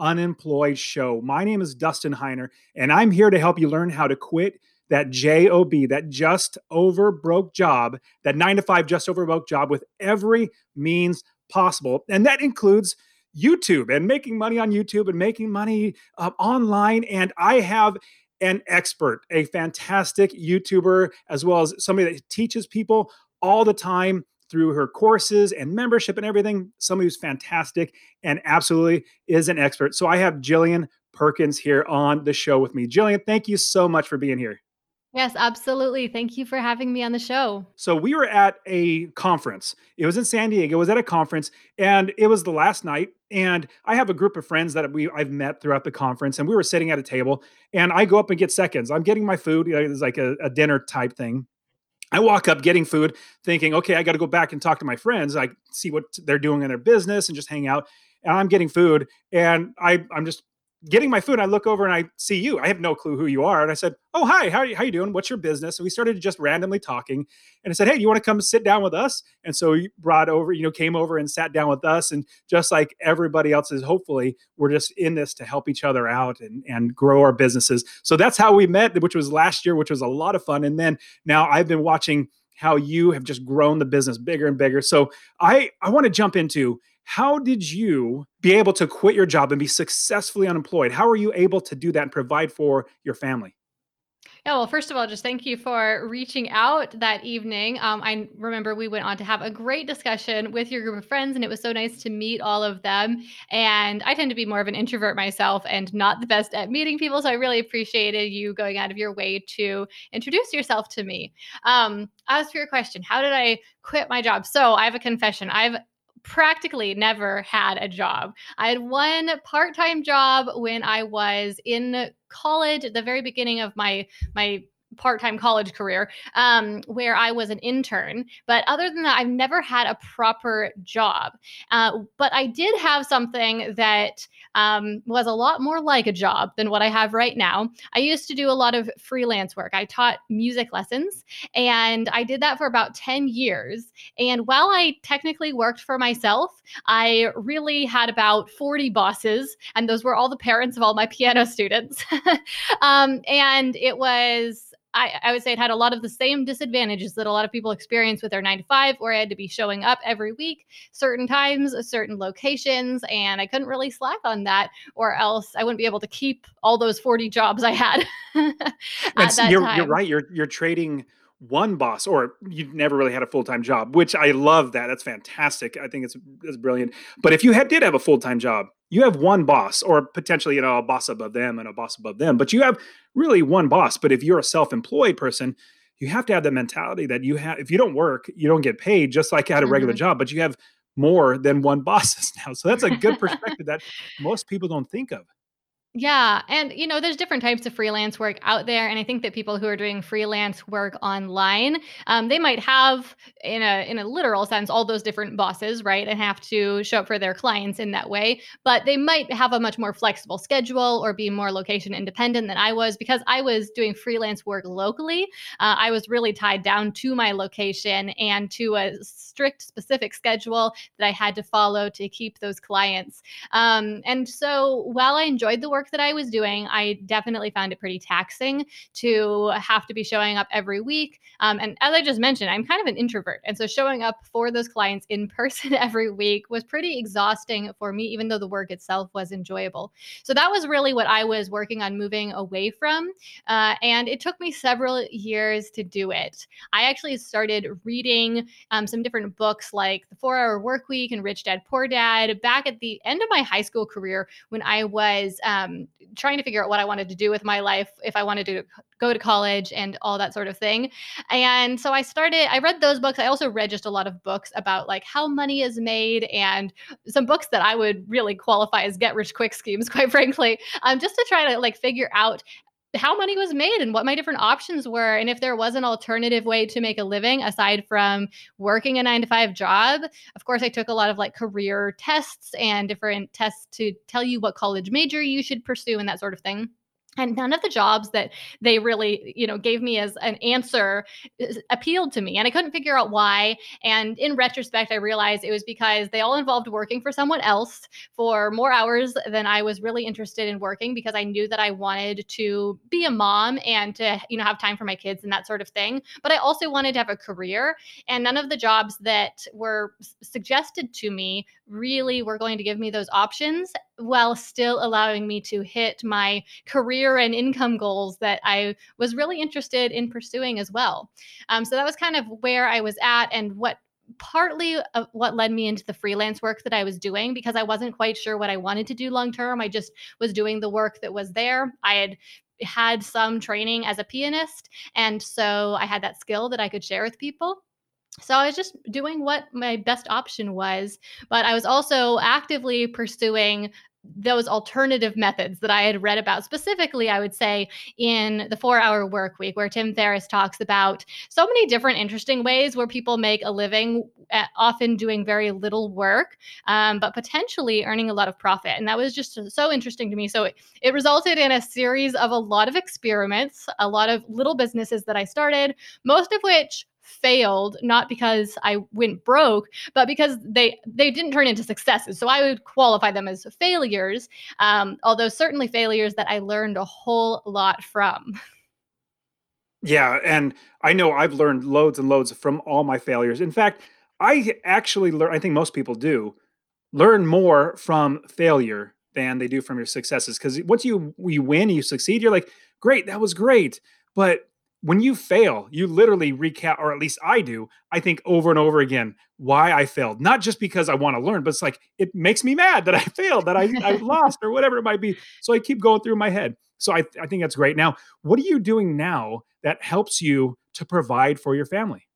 Unemployed Show. My name is Dustin Heiner, and I'm here to help you learn how to quit that JOB, that just over broke job, that nine to five just over broke job with every means possible. And that includes YouTube and making money on YouTube and making money uh, online. And I have an expert, a fantastic YouTuber, as well as somebody that teaches people all the time through her courses and membership and everything. Somebody who's fantastic and absolutely is an expert. So I have Gillian Perkins here on the show with me. Gillian, thank you so much for being here. Yes, absolutely. Thank you for having me on the show. So we were at a conference. It was in San Diego. It was at a conference and it was the last night and I have a group of friends that we I've met throughout the conference and we were sitting at a table and I go up and get seconds. I'm getting my food. You know, it's like a, a dinner type thing. I walk up getting food, thinking, okay, I got to go back and talk to my friends. I see what they're doing in their business and just hang out. And I'm getting food, and I I'm just getting my food, I look over and I see you. I have no clue who you are. And I said, Oh, hi, how are you, how you doing? What's your business? And we started just randomly talking. And I said, Hey, you want to come sit down with us? And so he brought over, you know, came over and sat down with us. And just like everybody else is, hopefully, we're just in this to help each other out and, and grow our businesses. So that's how we met, which was last year, which was a lot of fun. And then now I've been watching how you have just grown the business bigger and bigger. So I I want to jump into how did you be able to quit your job and be successfully unemployed? How are you able to do that and provide for your family? Yeah, well, first of all, just thank you for reaching out that evening. Um, I remember we went on to have a great discussion with your group of friends, and it was so nice to meet all of them. And I tend to be more of an introvert myself and not the best at meeting people. So I really appreciated you going out of your way to introduce yourself to me. Um, as for your question, how did I quit my job? So I have a confession. I've practically never had a job. I had one part-time job when I was in college at the very beginning of my my part-time college career um, where i was an intern but other than that i've never had a proper job. Uh, but i did have something that um, was a lot more like a job than what i have right now. I used to do a lot of freelance work. I taught music lessons and i did that for about 10 years. And while i technically worked for myself i really had about 40 bosses and those were all the parents of all my piano students. Um, and it was I, I, would say it had a lot of the same disadvantages that a lot of people experience with their nine to five, where I had to be showing up every week, certain times, certain locations, and I couldn't really slack on that, or else I wouldn't be able to keep all those 40 jobs I had. at that you're, you're right. You're you're trading one boss or you've never really had a full-time job which i love that that's fantastic i think it's, it's brilliant but if you had, did have a full-time job you have one boss or potentially you know a boss above them and a boss above them but you have really one boss. But if you're a self-employed person you have to have the mentality that you have if you don't work you don't get paid just like at a regular mm-hmm. job but you have more than one boss now. So that's a good perspective that most people don't think of yeah. And, you know, there's different types of freelance work out there. And I think that people who are doing freelance work online, um, they might have, in a, in a literal sense, all those different bosses, right? And have to show up for their clients in that way. But they might have a much more flexible schedule or be more location independent than I was because I was doing freelance work locally. Uh, I was really tied down to my location and to a strict, specific schedule that I had to follow to keep those clients. Um, and so while I enjoyed the work, work that I was doing, I definitely found it pretty taxing to have to be showing up every week. Um, and as I just mentioned, I'm kind of an introvert. And so showing up for those clients in person every week was pretty exhausting for me, even though the work itself was enjoyable. So that was really what I was working on moving away from. Uh, and it took me several years to do it. I actually started reading um, some different books like The Four Hour Work Week and Rich Dad Poor Dad back at the end of my high school career when I was. Um, um, trying to figure out what I wanted to do with my life, if I wanted to go to college and all that sort of thing. And so I started, I read those books. I also read just a lot of books about like how money is made and some books that I would really qualify as get rich quick schemes, quite frankly, um, just to try to like figure out how money was made and what my different options were and if there was an alternative way to make a living aside from working a 9 to 5 job. Of course i took a lot of like career tests and different tests to tell you what college major you should pursue and that sort of thing and none of the jobs that they really you know gave me as an answer uh, appealed to me and i couldn't figure out why and in retrospect i realized it was because they all involved working for someone else for more hours than i was really interested in working because i knew that i wanted to be a mom and to you know have time for my kids and that sort of thing but i also wanted to have a career and none of the jobs that were suggested to me really were going to give me those options while still allowing me to hit my career and income goals that I was really interested in pursuing as well. Um, so that was kind of where I was at and what partly what led me into the freelance work that I was doing because I wasn't quite sure what I wanted to do long term. I just was doing the work that was there. I had had some training as a pianist and so I had that skill that I could share with people so I was just doing what my best option was, but I was also actively pursuing those alternative methods that I had read about, specifically, I would say, in the four hour work week, where Tim Ferriss talks about so many different interesting ways where people make a living, uh, often doing very little work, um, but potentially earning a lot of profit. And that was just so interesting to me. So it, it resulted in a series of a lot of experiments, a lot of little businesses that I started, most of which failed not because I went broke, but because they they didn't turn into successes. So I would qualify them as failures, um, although certainly failures that I learned a whole lot from. Yeah, and I know I've learned loads and loads from all my failures. In fact, I actually learn. I think most people do learn more from failure than they do from your successes. Because once you you win, you succeed, you're like, great, that was great. But when you fail, you literally recap, or at least I do, I think over and over again why I failed. Not just because I want to learn, but it's like it makes me mad that I failed, that I, I lost, or whatever it might be. So I keep going through my head. So I, I think that's great. Now, what are you doing now that helps you to provide for your family?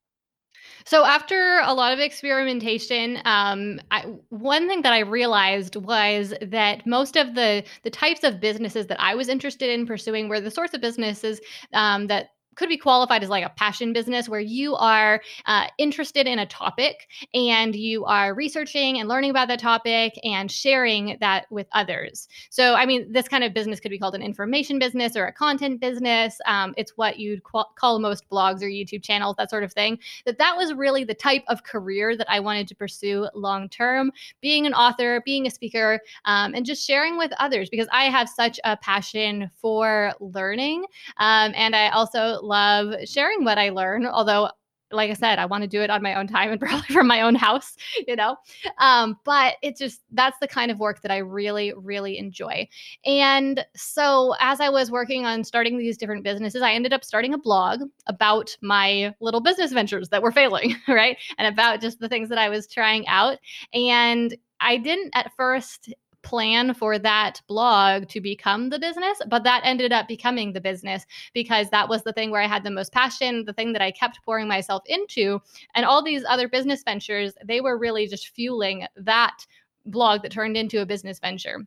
So after a lot of experimentation, um, I, one thing that I realized was that most of the the types of businesses that I was interested in pursuing were the sorts of businesses um, that could be qualified as like a passion business where you are uh, interested in a topic and you are researching and learning about that topic and sharing that with others. So, I mean, this kind of business could be called an information business or a content business. Um, it's what you'd qual- call most blogs or YouTube channels, that sort of thing. That that was really the type of career that I wanted to pursue long term, being an author, being a speaker, um, and just sharing with others because I have such a passion for learning. Um, and I also love sharing what I learn, although like I said, I want to do it on my own time and probably from my own house, you know. Um, but it just that's the kind of work that I really, really enjoy. And so as I was working on starting these different businesses, I ended up starting a blog about my little business ventures that were failing, right? And about just the things that I was trying out. And I didn't at first plan for that blog to become the business, but that ended up becoming the business because that was the thing where I had the most passion, the thing that I kept pouring myself into. And all these other business ventures, they were really just fueling that blog that turned into a business venture.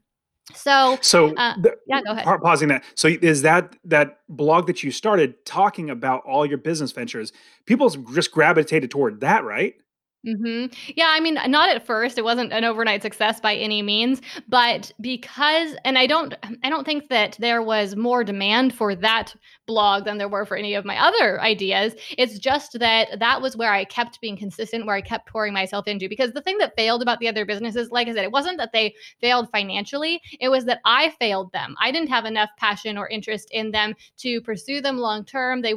So, so uh, the, yeah, go ahead. Pausing that. So, is that that blog that you started talking about all your business ventures? People just gravitated toward that, right? Mhm. Yeah, I mean, not at first. It wasn't an overnight success by any means, but because and I don't I don't think that there was more demand for that blog than there were for any of my other ideas. It's just that that was where I kept being consistent, where I kept pouring myself into because the thing that failed about the other businesses, like I said, it wasn't that they failed financially, it was that I failed them. I didn't have enough passion or interest in them to pursue them long term. They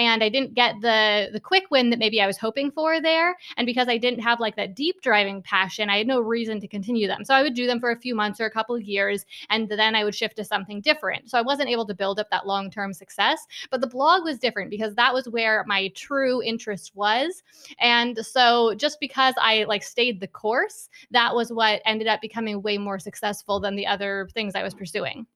and I didn't get the the quick win that maybe I was hoping for there. And because I didn't have like that deep driving passion, I had no reason to continue them. So I would do them for a few months or a couple of years, and then I would shift to something different. So I wasn't able to build up that long term success. But the blog was different because that was where my true interest was. And so just because I like stayed the course, that was what ended up becoming way more successful than the other things I was pursuing.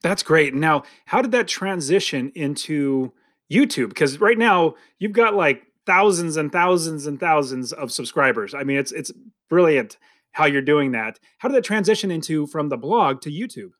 That's great. Now, how did that transition into YouTube? Because right now you've got like thousands and thousands and thousands of subscribers. I mean, it's it's brilliant how you're doing that. How did that transition into from the blog to YouTube?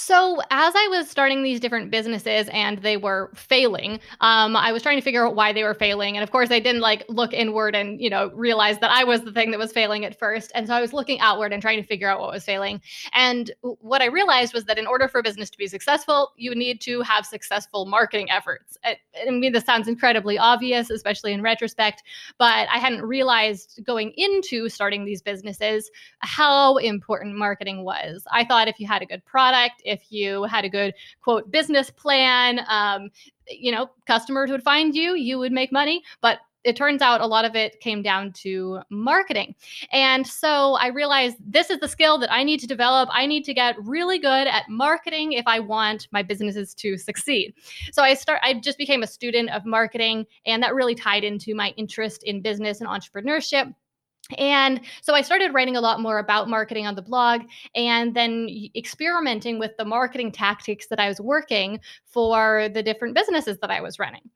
So, as I was starting these different businesses and they were failing, um, I was trying to figure out why they were failing. And of course, I didn't like look inward and, you know, realize that I was the thing that was failing at first. And so I was looking outward and trying to figure out what was failing. And what I realized was that in order for a business to be successful, you need to have successful marketing efforts. I, I mean, this sounds incredibly obvious, especially in retrospect, but I hadn't realized going into starting these businesses how important marketing was. I thought if you had a good product, if you had a good quote business plan, um, you know, customers would find you, you would make money. But it turns out a lot of it came down to marketing. And so I realized this is the skill that I need to develop. I need to get really good at marketing if I want my businesses to succeed. So I start I just became a student of marketing and that really tied into my interest in business and entrepreneurship. And so I started writing a lot more about marketing on the blog and then experimenting with the marketing tactics that I was working for the different businesses that I was running.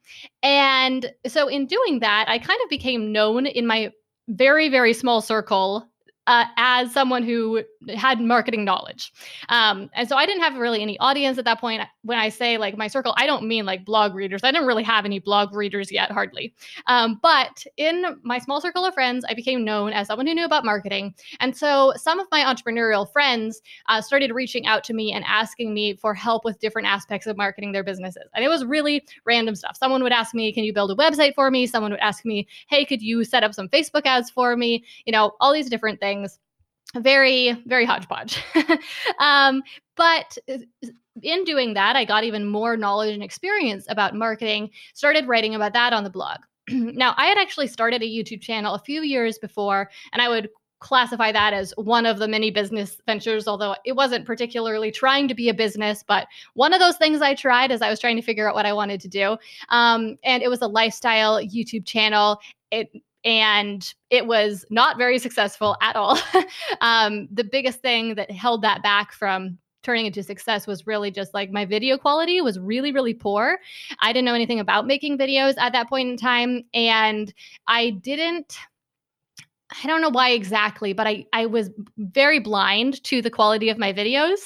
And so in doing that, I kind of became known in my very, very small circle uh, as someone who had marketing knowledge. Um, and so I didn't have really any audience at that point. When I say like my circle, I don't mean like blog readers. I didn't really have any blog readers yet, hardly. Um, but in my small circle of friends, I became known as someone who knew about marketing. And so some of my entrepreneurial friends uh, started reaching out to me and asking me for help with different aspects of marketing their businesses. And it was really random stuff. Someone would ask me, Can you build a website for me? Someone would ask me, Hey, could you set up some Facebook ads for me? You know, all these different things very very hodgepodge. Um, but in doing that i got even more knowledge and experience about marketing started writing about that on the blog. Now i had actually started a youtube channel a few years before and i would classify that as one of the many business ventures although it wasn't particularly trying to be a business but one of those things i tried as i was trying to figure out what i wanted to do. Um, and it was a lifestyle youtube channel. It and it was not very successful at all. um, the biggest thing that held that back from turning into success was really just like my video quality was really really poor i didn't know anything about making videos at that point in time and i didn't I don't know why exactly, but I, I was very blind to the quality of my videos.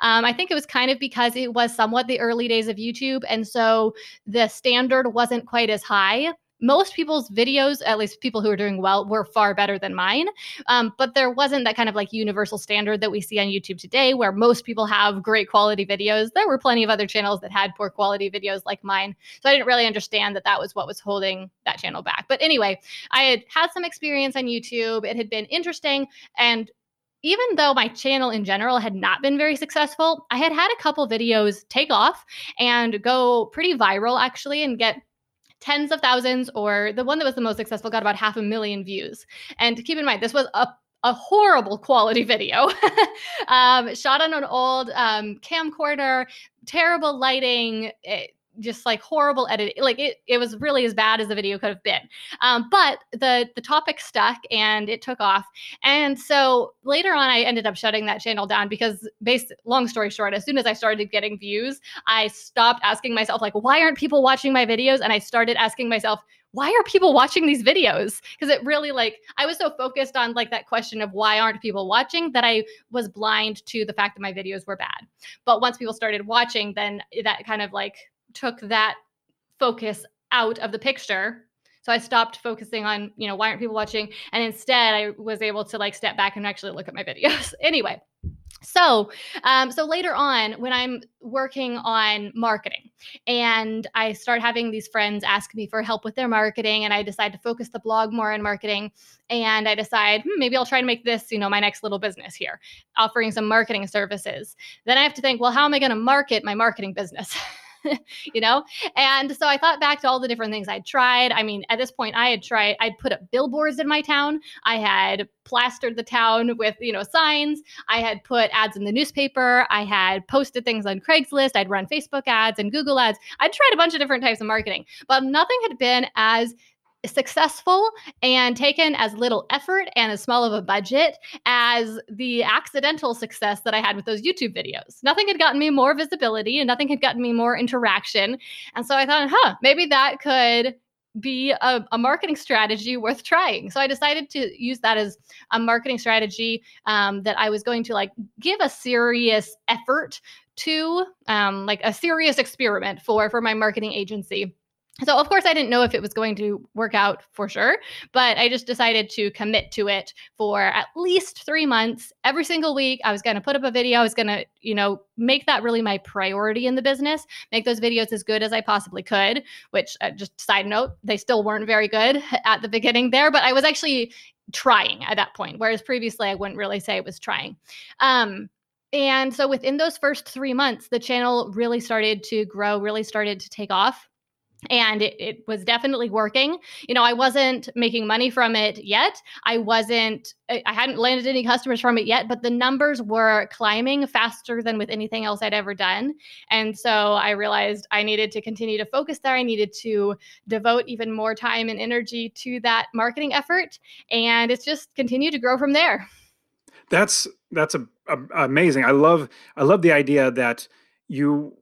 Um, I think it was kind of because it was somewhat the early days of YouTube. And so the standard wasn't quite as high most people's videos, at least people who are doing well, were far better than mine. Um, but there wasn't that kind of like universal standard that we see on YouTube today, where most people have great quality videos. There were plenty of other channels that had poor quality videos like mine. So I didn't really understand that that was what was holding that channel back. But anyway, I had had some experience on YouTube. It had been interesting. And even though my channel in general had not been very successful, I had had a couple videos take off and go pretty viral actually and get tens of thousands, or the one that was the most successful got about half a million views. And keep in mind, this was a a horrible quality video um, shot on an old um, camcorder, terrible lighting. It, just like horrible editing. Like it, it was really as bad as the video could have been. Um, but the the topic stuck and it took off. And so later on, I ended up shutting that channel down because, based long story short, as soon as I started getting views, I stopped asking myself like, why aren't people watching my videos? And I started asking myself, why are people watching these videos because it really like i was so focused on like that question of why aren't people watching that i was blind to the fact that my videos were bad but once people started watching then that kind of like took that focus out of the picture. So i stopped focusing on you know why aren't people watching? And instead i was able to like step back and actually look at my videos. Anyway so um, so later on when i'm working on marketing and i start having these friends ask me for help with their marketing and i decide to focus the blog more on marketing and i decide hmm, maybe i'll try to make this you know my next little business here offering some marketing services. Then i have to think well how am i going to market my marketing business you know? And so I thought back to all the different things I'd tried. I mean, at this point, I had tried, I'd put up billboards in my town. I had plastered the town with, you know, signs. I had put ads in the newspaper. I had posted things on Craigslist. I'd run Facebook ads and Google ads. I'd tried a bunch of different types of marketing, but nothing had been as successful and taken as little effort and as small of a budget as the accidental success that I had with those YouTube videos. Nothing had gotten me more visibility and nothing had gotten me more interaction. And so I thought, huh, maybe that could be a, a, marketing strategy worth trying. So I decided to use that as a marketing strategy um, that I was going to like give a serious effort to, um, like a serious experiment for for my marketing agency. So, of course, I didn't know if it was going to work out for sure, but I just decided to commit to it for at least three months. Every single week, I was going to put up a video. I was going to, you know, make that really my priority in the business, make those videos as good as I possibly could, which, uh, just side note, they still weren't very good at the beginning there, but I was actually trying at that point, whereas previously I wouldn't really say it was trying. Um, and so within those first three months, the channel really started to grow, really started to take off and it, it, was definitely working. You know i wasn't making money from it yet. I wasn't i hadn't landed any customers from it yet but the numbers were climbing faster than with anything else i'd ever done. And so i realized i needed to continue to focus there. I needed to devote even more time and energy to that marketing effort and it's just continued to grow from there. That's that's a, a, amazing. I love i love the idea that you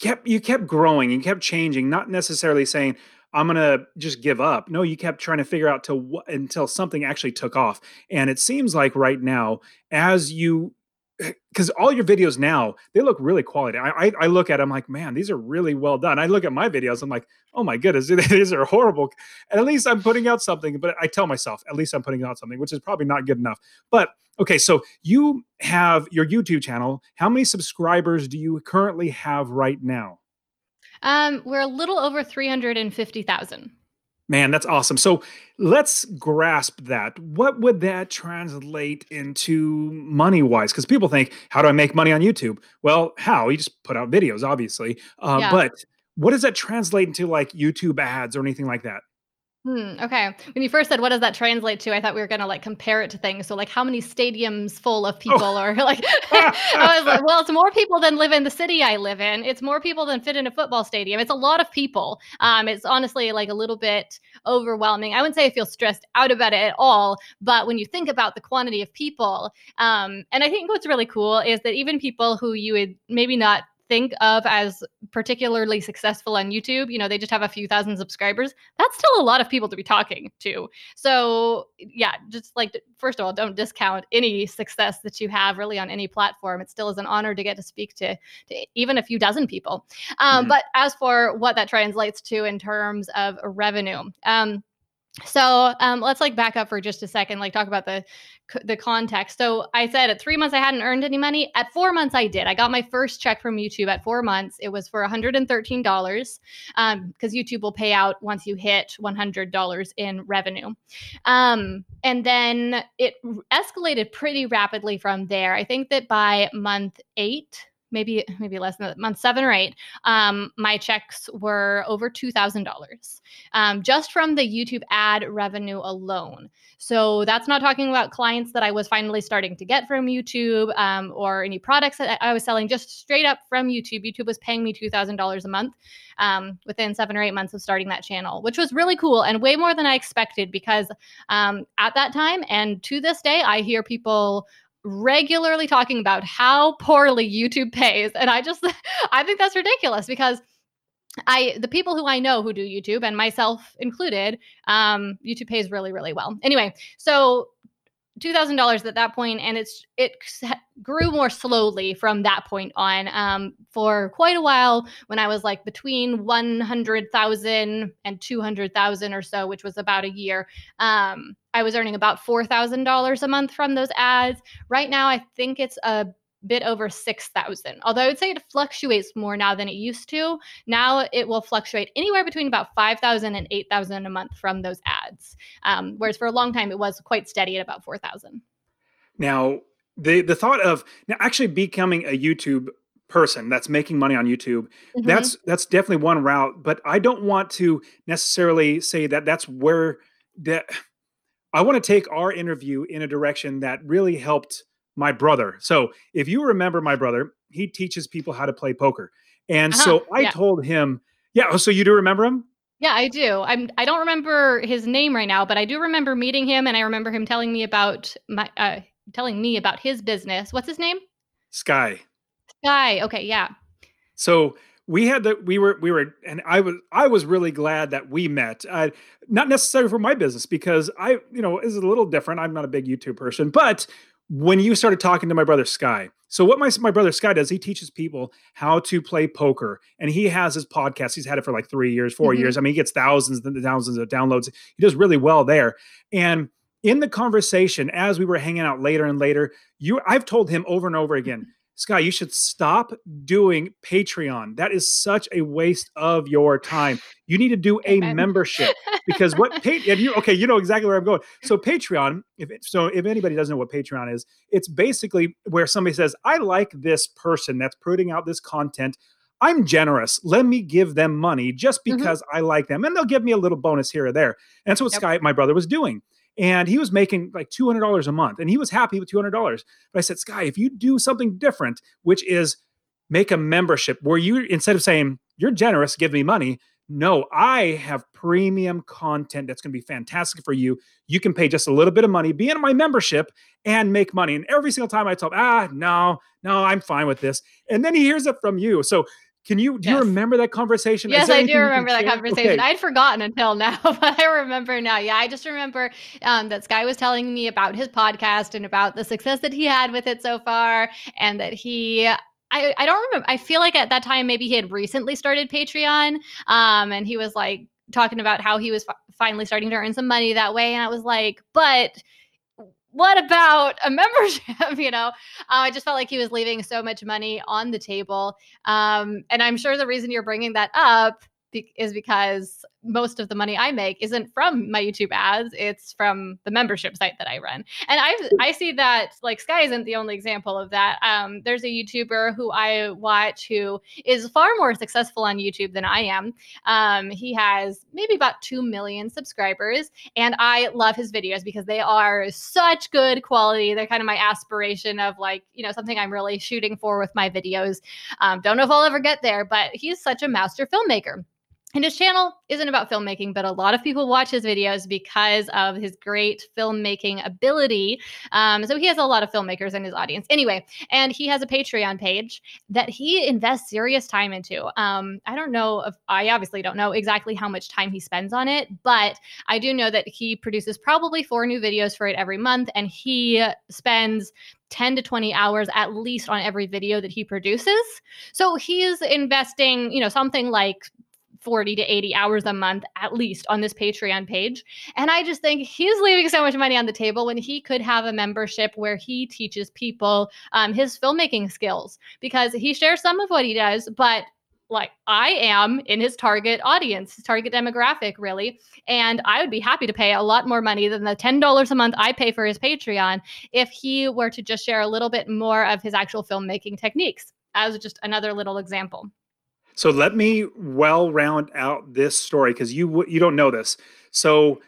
kept you kept growing and kept changing, not necessarily saying I'm gonna just give up. No, you kept trying to figure out to what until something actually took off. And it seems like right now, as you because all your videos now they look really quality. I, I, I look at them like, man, these are really well done. I look at my videos, I'm like, oh my goodness, these are horrible. And at least I'm putting out something. But I tell myself, at least I'm putting out something, which is probably not good enough. But okay, so you have your YouTube channel. How many subscribers do you currently have right now? Um, we're a little over three hundred and fifty thousand. Man, that's awesome. So let's grasp that. What would that translate into money wise? Because people think, how do I make money on YouTube? Well, how? You just put out videos, obviously. Uh, yeah. But what does that translate into like YouTube ads or anything like that? Hmm, okay. When you first said what does that translate to, I thought we were gonna like compare it to things. So like how many stadiums full of oh. people oh. are like I was like, well, it's more people than live in the city I live in. It's more people than fit in a football stadium. It's a lot of people. Um, it's honestly like a little bit overwhelming. I wouldn't say I feel stressed out about it at all, but when you think about the quantity of people, um, and I think what's really cool is that even people who you would maybe not think of as particularly successful on YouTube, you know, they just have a few thousand subscribers. That's still a lot of people to be talking to. So, yeah, just like first of all, don't discount any success that you have really on any platform. It still is an honor to get to speak to, to even a few dozen people. Um, mm-hmm. But as for what that translates to in terms of revenue, um, so um, let's like back up for just a second like talk about the the context. So i said at three months i hadn't earned any money at four months i did. I got my first check from youtube at four months. It was for $113 because um, youtube will pay out once you hit $100 in revenue. Um, and then it escalated pretty rapidly from there. I think that by month eight maybe maybe less than month seven or eight, um, my checks were over two thousand um, dollars just from the YouTube ad revenue alone. So that's not talking about clients that I was finally starting to get from YouTube um, or any products that I was selling. Just straight up from YouTube. YouTube was paying me two thousand dollars a month um, within seven or eight months of starting that channel, which was really cool and way more than I expected because um, at that time and to this day, I hear people regularly talking about how poorly YouTube pays. And I just, I think that's ridiculous because I, the people who I know who do YouTube and myself included, um, YouTube pays really, really well. Anyway, so $2000 at that point and it's it grew more slowly from that point on um, for quite a while when i was like between 100000 and 200000 or so which was about a year um, i was earning about $4000 a month from those ads right now i think it's a bit over 6,000. Although I would say it fluctuates more now than it used to. Now it will fluctuate anywhere between about 5,000 and 8,000 a month from those ads. Um, whereas for a long time it was quite steady at about 4,000. Now, the the thought of now actually becoming a YouTube person that's making money on YouTube, mm-hmm. that's that's definitely one route, but I don't want to necessarily say that that's where that I want to take our interview in a direction that really helped my brother. So if you remember my brother, he teaches people how to play poker. And uh-huh. so I yeah. told him, yeah, oh, so you do remember him? Yeah, I do. I'm I don't remember his name right now, but I do remember meeting him and I remember him telling me about my uh telling me about his business. What's his name? Sky. Sky. Okay, yeah. So we had that we were we were and I was I was really glad that we met. Uh, not necessarily for my business because I you know is a little different. I'm not a big YouTube person, but when you started talking to my brother Sky. So what my my brother Sky does, he teaches people how to play poker, and he has his podcast. He's had it for like three years, 4 mm-hmm. years. I mean, he gets thousands and thousands of downloads. He does really well there. And in the conversation, as we were hanging out later and later, you I've told him over and over again Sky, you should stop doing Patreon. That is such a waste of your time. You need to do a Amen. membership because what and you okay, you know exactly where I'm going. So Patreon, if it, so if anybody doesn't know what Patreon is, it's basically where somebody says, "I like this person that's putting out this content. I'm generous. Let me give them money just mm-hmm. because mm-hmm. I like them, and they'll give me a little bonus here or there." And that's what yep. Sky, my brother, was doing and he was making like $200 a month and he was happy with $200 but i said sky if you do something different which is make a membership where you instead of saying you're generous give me money no i have premium content that's going to be fantastic for you. You can pay just a little bit of money be in my membership and make money. And every single time i tell him ah no no i'm fine with this. And then he hears it from you. So can you do yes. you remember that conversation? Yes, I do remember that conversation. Okay. I'd forgotten until now, but I remember now. Yeah, I just remember um, that Sky was telling me about his podcast and about the success that he had with it so far, and that he I, I don't remember. I feel like at that time maybe he had recently started Patreon, um, and he was like talking about how he was f- finally starting to earn some money that way. And I was like, but what about a membership? you know, uh, I just felt like he was leaving so much money on the table. Um, and I'm sure the reason you're bringing that up be- is because most of the money I make isn't from my YouTube ads. It's from the membership site that I run. And I I see that like Sky isn't the only example of that. Um, there's a YouTuber who I watch who is far more successful on YouTube than I am. Um, he has maybe about 2 million subscribers. And I love his videos because they are such good quality. They're kind of my aspiration of like, you know, something I'm really shooting for with my videos. Um, don't know if I'll ever get there, but he's such a master filmmaker. And his channel isn't about filmmaking, but a lot of people watch his videos because of his great filmmaking ability. Um, so he has a lot of filmmakers in his audience. Anyway, and he has a Patreon page that he invests serious time into. Um, I don't know if I obviously don't know exactly how much time he spends on it, but I do know that he produces probably four new videos for it every month, and he spends 10 to 20 hours at least on every video that he produces. So he's investing, you know, something like 40 to 80 hours a month at least on this Patreon page. And I just think he's leaving so much money on the table when he could have a membership where he teaches people um, his filmmaking skills because he shares some of what he does, but like I am in his target audience, his target demographic, really. And I would be happy to pay a lot more money than the $10 a month I pay for his Patreon if he were to just share a little bit more of his actual filmmaking techniques as just another little example. So let me well round out this story because you you don't know this. So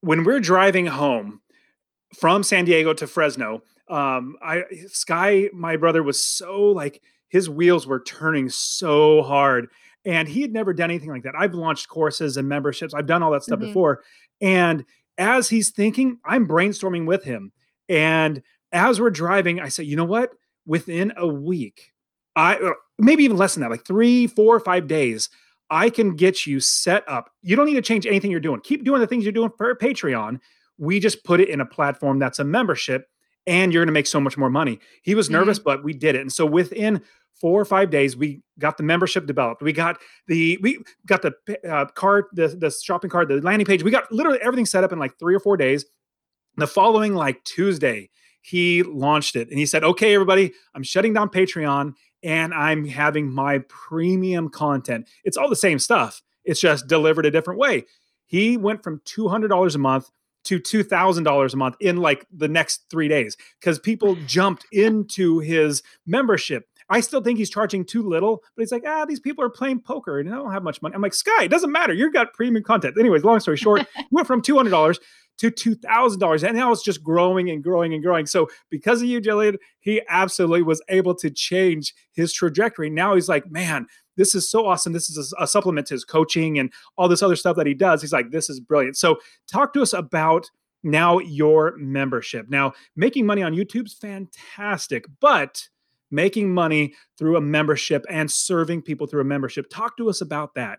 when we're driving home from San Diego to Fresno, um, I Sky, my brother, was so like his wheels were turning so hard, and he had never done anything like that. I've launched courses and memberships. I've done all that stuff mm-hmm. before, and as he's thinking, I'm brainstorming with him. And as we're driving, I say, you know what? Within a week, I uh, maybe even less than that, like three, four, five days, I can get you set up. You don't need to change anything you're doing. Keep doing the things you're doing for Patreon. We just put it in a platform that's a membership and you're going to make so much more money. He was nervous, mm-hmm. but we did it. And so within four or five days, we got the membership developed. We got the we got the uh, card, the the shopping card, the landing page. We got literally everything set up in like three or four days. The following like Tuesday, he launched it and he said, "Okay, everybody, I'm shutting down Patreon and I'm having my premium content. It's all the same stuff, it's just delivered a different way. He went from $200 a month to $2,000 a month in like the next three days because people jumped into his membership. I still think he's charging too little, but he's like, ah, these people are playing poker and I don't have much money. I'm like, Sky, it doesn't matter. You've got premium content. Anyways, long story short, went from $200 to $2,000. And now it's just growing and growing and growing. So because of you, Gillian, he absolutely was able to change his trajectory. Now he's like, man, this is so awesome. This is a, a supplement to his coaching and all this other stuff that he does. He's like, this is brilliant. So talk to us about now your membership. Now, making money on YouTube's fantastic, but making money through a membership and serving people through a membership. Talk to us about that.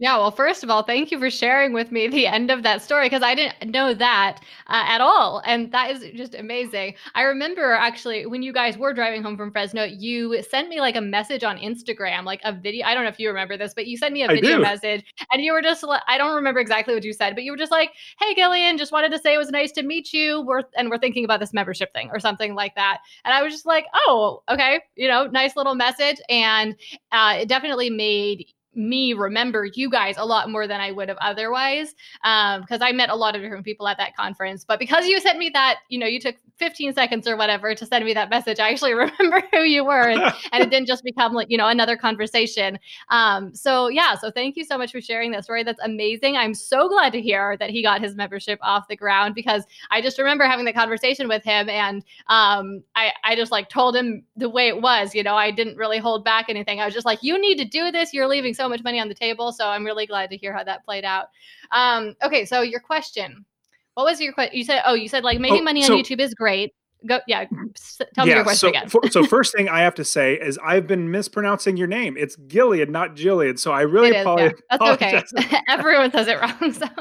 Yeah, well, first of all, thank you for sharing with me the end of that story because I didn't know that uh, at all. And that is just amazing. I remember actually when you guys were driving home from Fresno, you sent me like a message on Instagram, like a video. I don't know if you remember this, but you sent me a video message and you were just like, I don't remember exactly what you said, but you were just like, hey, Gillian, just wanted to say it was nice to meet you. We're, and we're thinking about this membership thing or something like that. And I was just like, oh, okay, you know, nice little message. And uh, it definitely made me remember you guys a lot more than I would have otherwise. Um, because I met a lot of different people at that conference. But because you sent me that, you know, you took 15 seconds or whatever to send me that message, I actually remember who you were. And, and it didn't just become like, you know, another conversation. Um, so yeah, so thank you so much for sharing that story. That's amazing. I'm so glad to hear that he got his membership off the ground because I just remember having the conversation with him and um I, I just like told him the way it was, you know, I didn't really hold back anything. I was just like, you need to do this. You're leaving so much money on the table. So I'm really glad to hear how that played out. Um, okay, so your question. What was your question? You said, oh, you said like making oh, money so, on YouTube is great. Go, yeah. Tell me your question so, again. for, so first thing I have to say is I've been mispronouncing your name. It's Gillian, not Jillian. So I really is, apologize. Yeah. That's okay. Everyone says it wrong. So.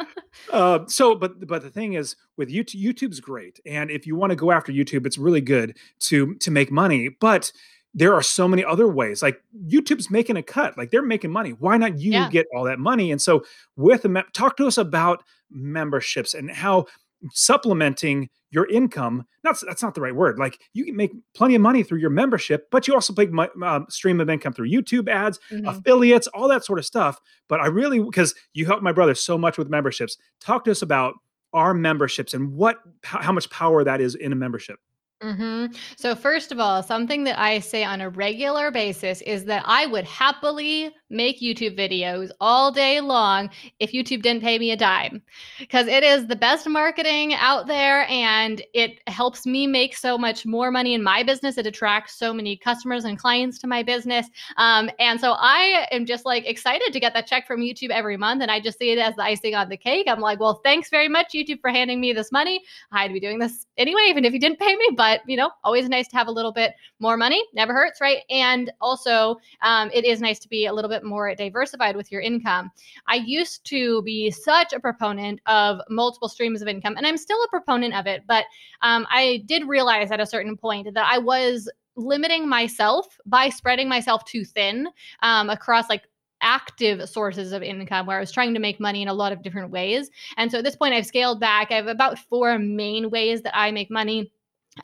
Uh, so, but but the thing is, with YouTube, YouTube's great, and if you want to go after YouTube, it's really good to to make money. But there are so many other ways. Like YouTube's making a cut, like they're making money. Why not you yeah. get all that money? And so, with a talk to us about memberships and how supplementing your income that's that's not the right word. Like you can make plenty of money through your membership, but you also make uh, stream of income through YouTube ads, mm-hmm. affiliates, all that sort of stuff. But I really because you helped my brother so much with memberships. Talk to us about our memberships and what how much power that is in a membership. Mm-hmm. So, first of all, something that I say on a regular basis is that I would happily make YouTube videos all day long if YouTube didn't pay me a dime because it is the best marketing out there and it helps me make so much more money in my business. It attracts so many customers and clients to my business. Um, and so, I am just like excited to get that check from YouTube every month. And I just see it as the icing on the cake. I'm like, well, thanks very much, YouTube, for handing me this money. I'd be doing this anyway, even if you didn't pay me. But you know, always nice to have a little bit more money. Never hurts, right? And also, um, it is nice to be a little bit more diversified with your income. I used to be such a proponent of multiple streams of income, and I'm still a proponent of it. But um, I did realize at a certain point that I was limiting myself by spreading myself too thin um, across like active sources of income where I was trying to make money in a lot of different ways. And so at this point, I've scaled back. I have about four main ways that I make money.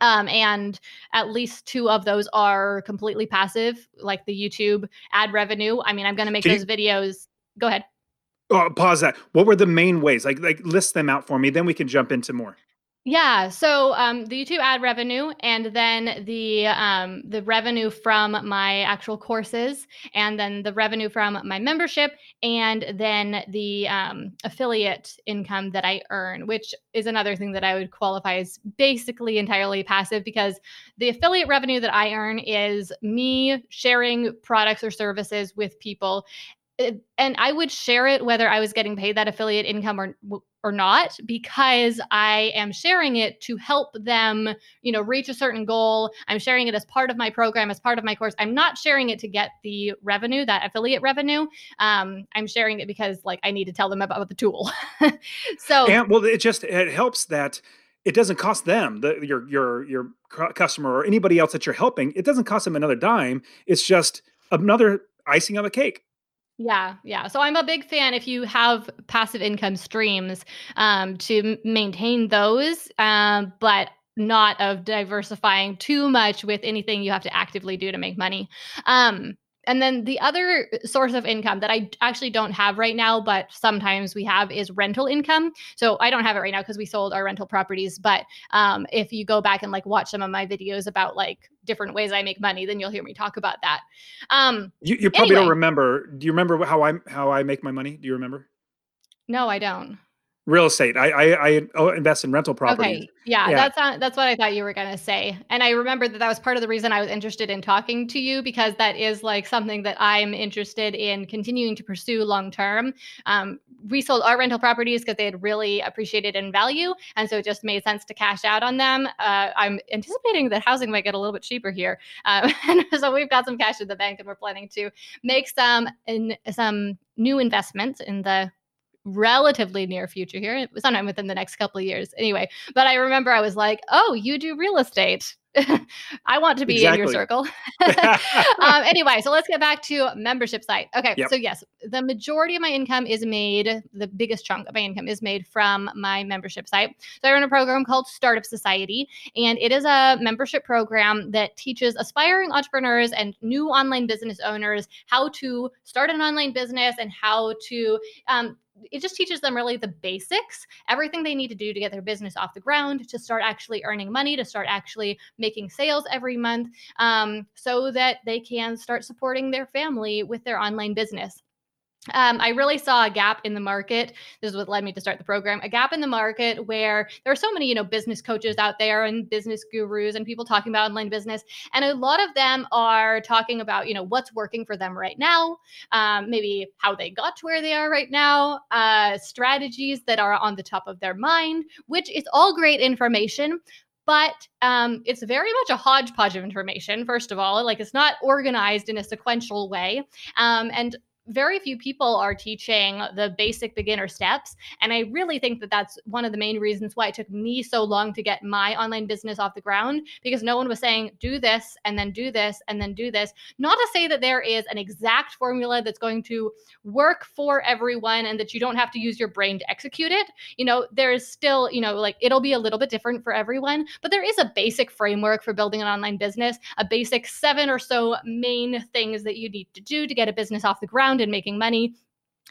Um, and at least two of those are completely passive, like the YouTube ad revenue. I mean, I'm going to make Can those you, videos. Go ahead. Oh, pause that. What were the main ways? Like, like list them out for me. Then we can jump into more. Yeah, so um, the YouTube ad revenue, and then the um, the revenue from my actual courses, and then the revenue from my membership, and then the um, affiliate income that I earn, which is another thing that I would qualify as basically entirely passive because the affiliate revenue that I earn is me sharing products or services with people and I would share it whether I was getting paid that affiliate income or or not because I am sharing it to help them, you know, reach a certain goal. I'm sharing it as part of my program, as part of my course. I'm not sharing it to get the revenue, that affiliate revenue. Um, I'm sharing it because like I need to tell them about the tool. so and well, it just it helps that it doesn't cost them the your your your customer or anybody else that you're helping. It doesn't cost them another dime. It's just another icing on the cake. Yeah, yeah. So I'm a big fan if you have passive income streams um, to maintain those, um, but not of diversifying too much with anything you have to actively do to make money. Um, and then the other source of income that I actually don't have right now, but sometimes we have is rental income. So I don't have it right now because we sold our rental properties. But um, if you go back and like watch some of my videos about like different ways I make money, then you'll hear me talk about that. Um, you, you probably anyway. don't remember. Do you remember how I how I make my money? Do you remember? No, I don't. Real estate. I I, I invest in rental properties. Okay, yeah, yeah, that's not, that's what I thought you were gonna say, and I remember that that was part of the reason I was interested in talking to you because that is like something that I'm interested in continuing to pursue long term. Um, we sold our rental properties because they had really appreciated in value, and so it just made sense to cash out on them. Uh, I'm anticipating that housing might get a little bit cheaper here, uh, and so we've got some cash in the bank, and we're planning to make some in some new investments in the relatively near future here, sometime within the next couple of years. Anyway, but I remember I was like, "Oh, you do real estate." I want to be exactly. in your circle. um, anyway, so let's get back to membership site. Okay, yep. so yes, the majority of my income is made, the biggest chunk of my income is made from my membership site. So I run a program called Startup Society, and it is a membership program that teaches aspiring entrepreneurs and new online business owners how to start an online business and how to um, it just teaches them really the basics, everything they need to do to get their business off the ground, to start actually earning money, to start actually making sales every month, um, so that they can start supporting their family with their online business um, I really saw a gap in the market. This is what led me to start the program. A gap in the market where there are so many, you know, business coaches out there and business gurus and people talking about online business, and a lot of them are talking about, you know, what's working for them right now, um, maybe how they got to where they are right now, uh, strategies that are on the top of their mind, which is all great information but um, it's very much a hodgepodge of information first of all like it's not organized in a sequential way. Um, and very few people are teaching the basic beginner steps. And I really think that that's one of the main reasons why it took me so long to get my online business off the ground because no one was saying, do this and then do this and then do this. Not to say that there is an exact formula that's going to work for everyone and that you don't have to use your brain to execute it. You know, there's still, you know, like it'll be a little bit different for everyone, but there is a basic framework for building an online business, a basic seven or so main things that you need to do to get a business off the ground around and making money.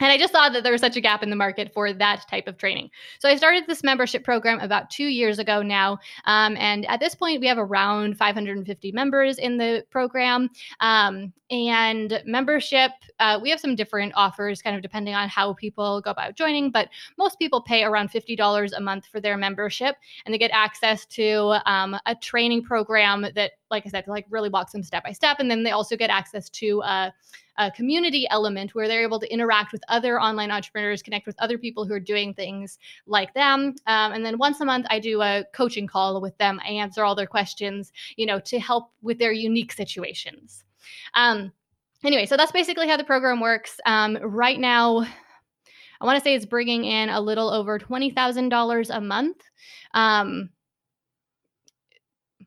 And I just saw that there was such a gap in the market for that type of training. So I started this membership program about two years ago now. Um, and at this point, we have around 550 members in the program. Um, and membership, uh, we have some different offers kind of depending on how people go about joining. But most people pay around $50 a month for their membership. And they get access to um, a training program that, like I said, like really walks them step by step. And then they also get access to a community element where they're able to interact with other online entrepreneurs, connect with other people who are doing things like them. Um, and then once a month, I do a coaching call with them. I answer all their questions, you know, to help with their unique situations. Um, anyway, so that's basically how the program works. Um, right now, I want to say it's bringing in a little over $20,000 a month. Um,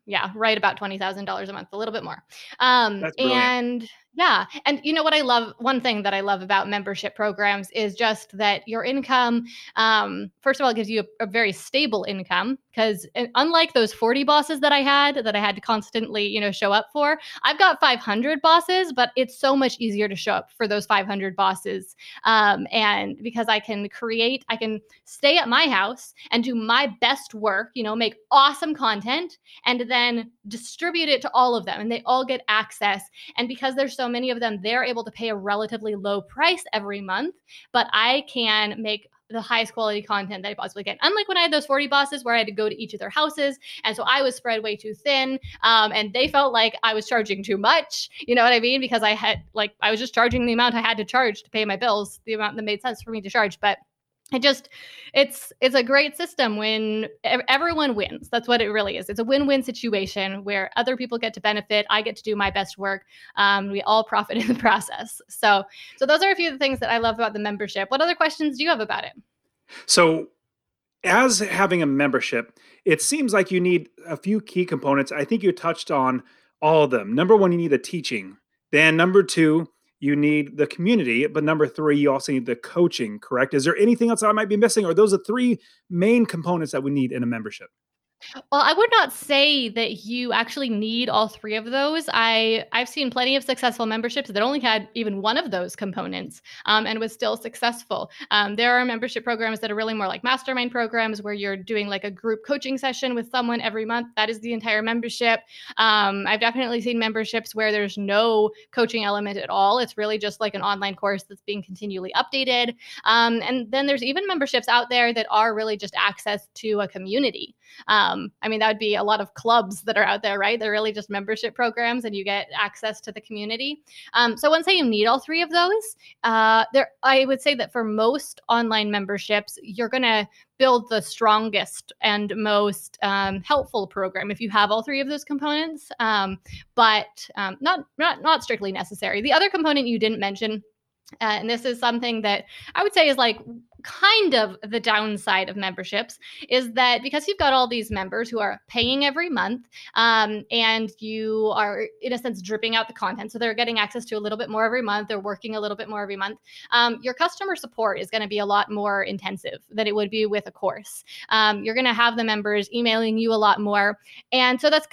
yeah, right about $20,000 a month, a little bit more. Um, and yeah. And you know what I love? One thing that I love about membership programs is just that your income, um, first of all, it gives you a, a very stable income because unlike those 40 bosses that I had that I had to constantly, you know, show up for, I've got 500 bosses, but it's so much easier to show up for those 500 bosses. Um, and because I can create, I can stay at my house and do my best work, you know, make awesome content and then distribute it to all of them and they all get access. And because there's so many of them, they're able to pay a relatively low price every month, but I can make the highest quality content that I possibly can. Unlike when I had those 40 bosses where I had to go to each of their houses. And so I was spread way too thin. Um, and they felt like I was charging too much. You know what I mean? Because I had, like, I was just charging the amount I had to charge to pay my bills, the amount that made sense for me to charge. But it just it's it's a great system when everyone wins. That's what it really is. It's a win-win situation where other people get to benefit. I get to do my best work. Um, we all profit in the process. So so those are a few of the things that i love about the membership. What other questions do you have about it? So as having a membership it seems like you need a few key components. I think you touched on all of them. Number one you need the teaching. Then number two you need the community, but number three, you also need the coaching, correct? Is there anything else I might be missing? Or those are three main components that we need in a membership? Well, I would not say that you actually need all three of those. I I've seen plenty of successful memberships that only had even one of those components um, and was still successful. Um, there are membership programs that are really more like mastermind programs where you're doing like a group coaching session with someone every month. That is the entire membership. Um, I've definitely seen memberships where there's no coaching element at all. It's really just like an online course that's being continually updated. Um, and then there's even memberships out there that are really just access to a community. Um, I mean, that would be a lot of clubs that are out there, right? They're really just membership programs, and you get access to the community. Um, so, I wouldn't say you need all three of those. Uh, there, I would say that for most online memberships, you're going to build the strongest and most um, helpful program if you have all three of those components, um, but um, not not not strictly necessary. The other component you didn't mention uh, and this is something that I would say is like kind of the downside of memberships is that because you've got all these members who are paying every month um, and you are, in a sense, dripping out the content. So they're getting access to a little bit more every month. They're working a little bit more every month. Um, your customer support is going to be a lot more intensive than it would be with a course. Um, you're going to have the members emailing you a lot more. And so that's,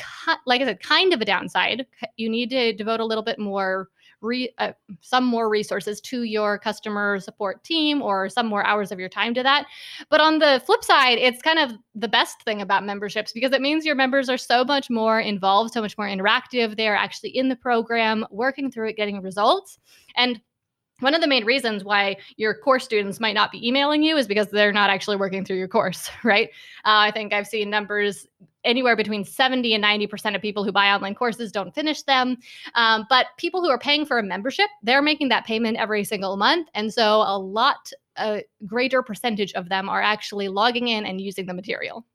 like I said, kind of a downside. You need to devote a little bit more re, uh, some more resources to your customer support team or some more hours of your time to that. But on the flip side, it's kind of the best thing about memberships because it means your members are so much more involved, so much more interactive. They are actually in the program, working through it, getting results. And one of the main reasons why your course students might not be emailing you is because they're not actually working through your course, right? Uh, I think I've seen numbers anywhere between 70 and 90% of people who buy online courses don't finish them. Um, but people who are paying for a membership, they're making that payment every single month. And so a lot, a greater percentage of them are actually logging in and using the material.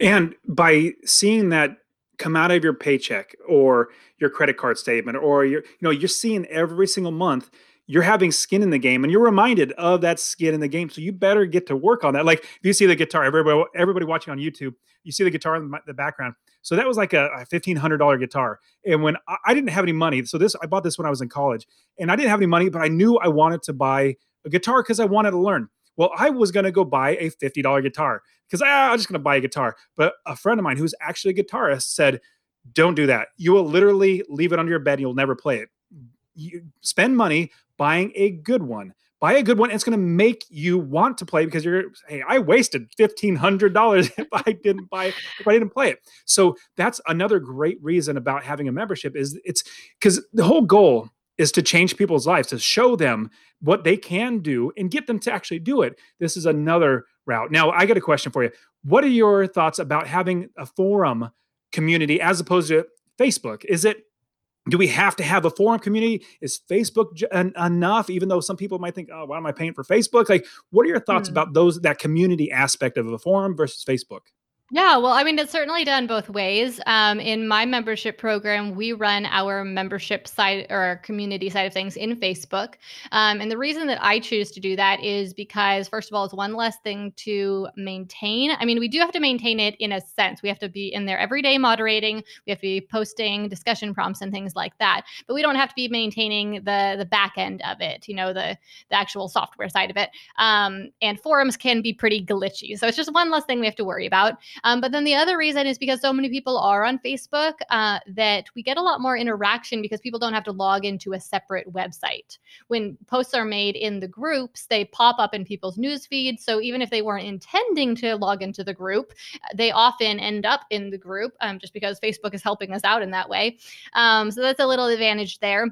And by seeing that come out of your paycheck or your credit card statement or your, you know, you're seeing every single month you're having skin in the game and you're reminded of that skin in the game. So you better get to work on that. Like if you see the guitar, everybody, everybody watching on YouTube, you see the guitar in the background. So that was like a, a $1,500 guitar. And when I, I didn't have any money, so this, I bought this when I was in college and I didn't have any money, but I knew I wanted to buy a guitar because I wanted to learn. Well, I was going to go buy a $50 guitar because ah, I'm just going to buy a guitar. But a friend of mine who's actually a guitarist said, don't do that. You will literally leave it under your bed and you'll never play it. You spend money, buying a good one. Buy a good one. It's going to make you want to play because you're, hey, I wasted fifteen hundred dollars if I didn't buy if I didn't play it. So that's another great reason about having a membership is it's because the whole goal is to change people's lives to show them what they can do and get them to actually do it. This is another route. Now, I got a question for you. What are your thoughts about having a forum community as opposed to Facebook? Is it do we have to have a forum community? Is Facebook j- en- enough? Even though some people might think, "Oh, why am I paying for Facebook?" Like, what are your thoughts mm. about those that community aspect of a forum versus Facebook? Yeah, well, I mean, it's certainly done both ways. Um, in my membership program, we run our membership side or our community side of things in Facebook. Um, and the reason that I choose to do that is because, first of all, it's one less thing to maintain. I mean, we do have to maintain it in a sense. We have to be in there every day moderating, we have to be posting discussion prompts and things like that. But we don't have to be maintaining the the back end of it, you know, the, the actual software side of it. Um, and forums can be pretty glitchy. So it's just one less thing we have to worry about. Um, but then the other reason is because so many people are on Facebook uh, that we get a lot more interaction because people don't have to log into a separate website. When posts are made in the groups, they pop up in people's news feeds. So even if they weren't intending to log into the group, they often end up in the group um, just because Facebook is helping us out in that way. Um, so that's a little advantage there.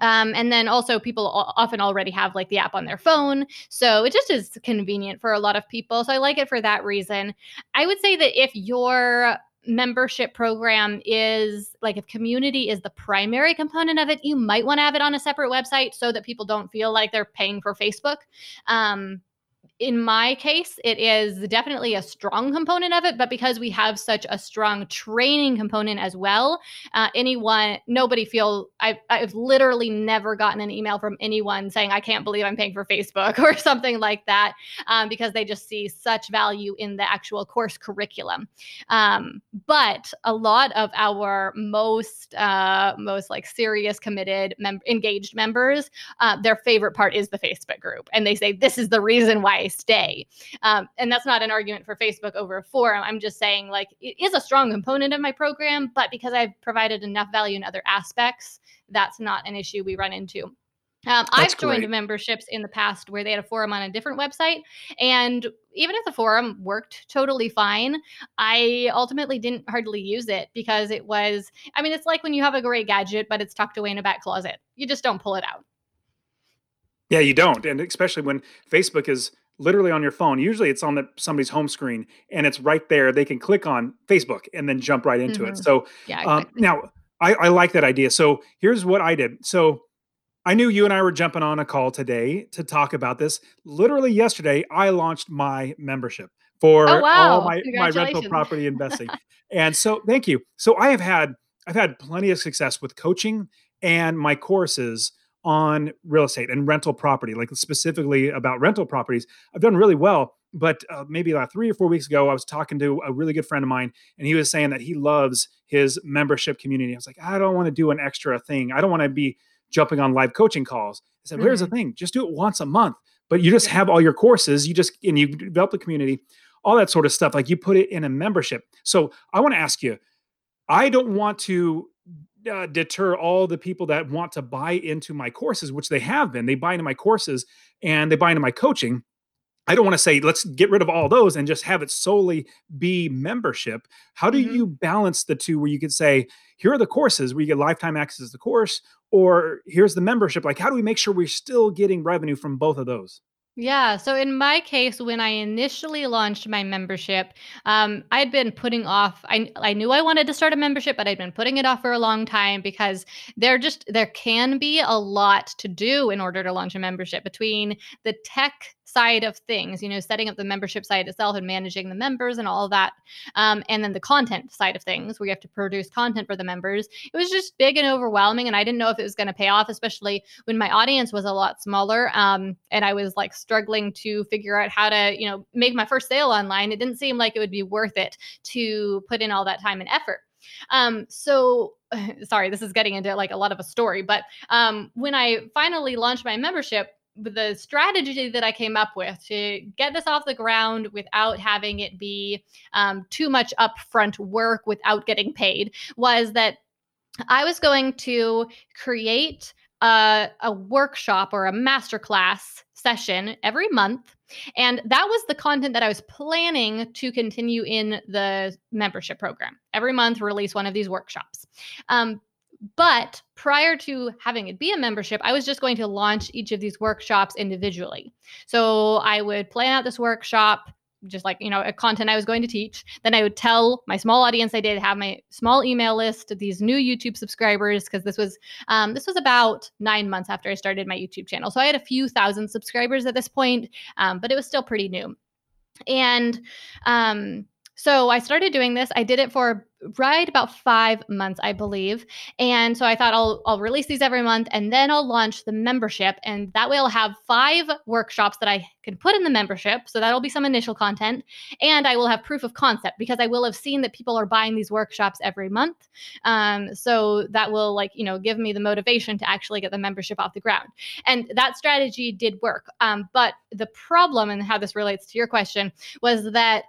Um, and then also people often already have like the app on their phone. So it just is convenient for a lot of people. So I like it for that reason. I would say that if your membership program is like if community is the primary component of it, you might want to have it on a separate website so that people don't feel like they're paying for Facebook. Um, in my case, it is definitely a strong component of it, but because we have such a strong training component as well, uh, anyone, nobody feel I've, I've literally never gotten an email from anyone saying, I can't believe I'm paying for Facebook or something like that, um, because they just see such value in the actual course curriculum. Um, but a lot of our most, uh, most like serious, committed, mem- engaged members, uh, their favorite part is the Facebook group. And they say, this is the reason why I stay. Um, and that's not an argument for Facebook over a forum. I'm just saying, like, it is a strong component of my program, but because I've provided enough value in other aspects, that's not an issue we run into. Um, I've joined great. memberships in the past where they had a forum on a different website. And even if the forum worked totally fine, I ultimately didn't hardly use it because it was, I mean, it's like when you have a great gadget, but it's tucked away in a back closet. You just don't pull it out. Yeah, you don't. And especially when Facebook is literally on your phone. Usually it's on the, somebody's home screen and it's right there. They can click on Facebook and then jump right into mm-hmm. it. So yeah, um, exactly. um, now I, I like that idea. So here's what I did. So I knew you and I were jumping on a call today to talk about this. Literally yesterday, I launched my membership for oh, wow. all my, my rental property investing. and so thank you. So I have had I've had plenty of success with coaching and my courses on real estate and rental property, like specifically about rental properties. I've done really well. But uh, maybe about three or four weeks ago, I was talking to a really good friend of mine, and he was saying that he loves his membership community. I was like, I don't want to do an extra thing. I don't want to be jumping on live coaching calls. I said, mm-hmm. here's the mm-hmm. thing, just do it once a month. But you just have all your courses, you just and you develop the community, all that sort of stuff. Like you put it in a membership. So I want to ask you, I don't want to uh, deter all the people that want to buy into my courses, which they have been. They buy into my courses and they buy into my coaching. I don't want to say let's get rid of all those and just have it solely be membership. How do mm-hmm. you balance the two where you could say, here are the courses where you get lifetime access to the course, or here's the membership? Like, how do we make sure we're still getting revenue from both of those? Yeah. So in my case, when I initially launched my membership, um, I'd been putting off. I I knew I wanted to start a membership, but I'd been putting it off for a long time because there just there can be a lot to do in order to launch a membership between the tech side of things, you know, setting up the membership site itself and managing the members and all of that. Um, and then the content side of things, where you have to produce content for the members. It was just big and overwhelming. And I didn't know if it was going to pay off, especially when my audience was a lot smaller. Um, and I was like struggling to figure out how to, you know, make my first sale online. It didn't seem like it would be worth it to put in all that time and effort. Um, so sorry, this is getting into like a lot of a story, but um, when I finally launched my membership, the strategy that I came up with to get this off the ground without having it be um, too much upfront work without getting paid was that I was going to create a, a workshop or a masterclass session every month. And that was the content that I was planning to continue in the membership program. Every month, release one of these workshops. Um, but prior to having it be a membership, I was just going to launch each of these workshops individually. So I would plan out this workshop, just like, you know, a content I was going to teach. Then I would tell my small audience I did have my small email list, these new YouTube subscribers, because this was um, this was about nine months after I started my YouTube channel. So I had a few thousand subscribers at this point, um, but it was still pretty new. And um, so I started doing this. I did it for right about five months, I believe. And so I thought I'll I'll release these every month and then I'll launch the membership. And that way I'll have five workshops that I can put in the membership. So that'll be some initial content. And I will have proof of concept because I will have seen that people are buying these workshops every month. Um, so that will like, you know, give me the motivation to actually get the membership off the ground. And that strategy did work. Um, but the problem and how this relates to your question was that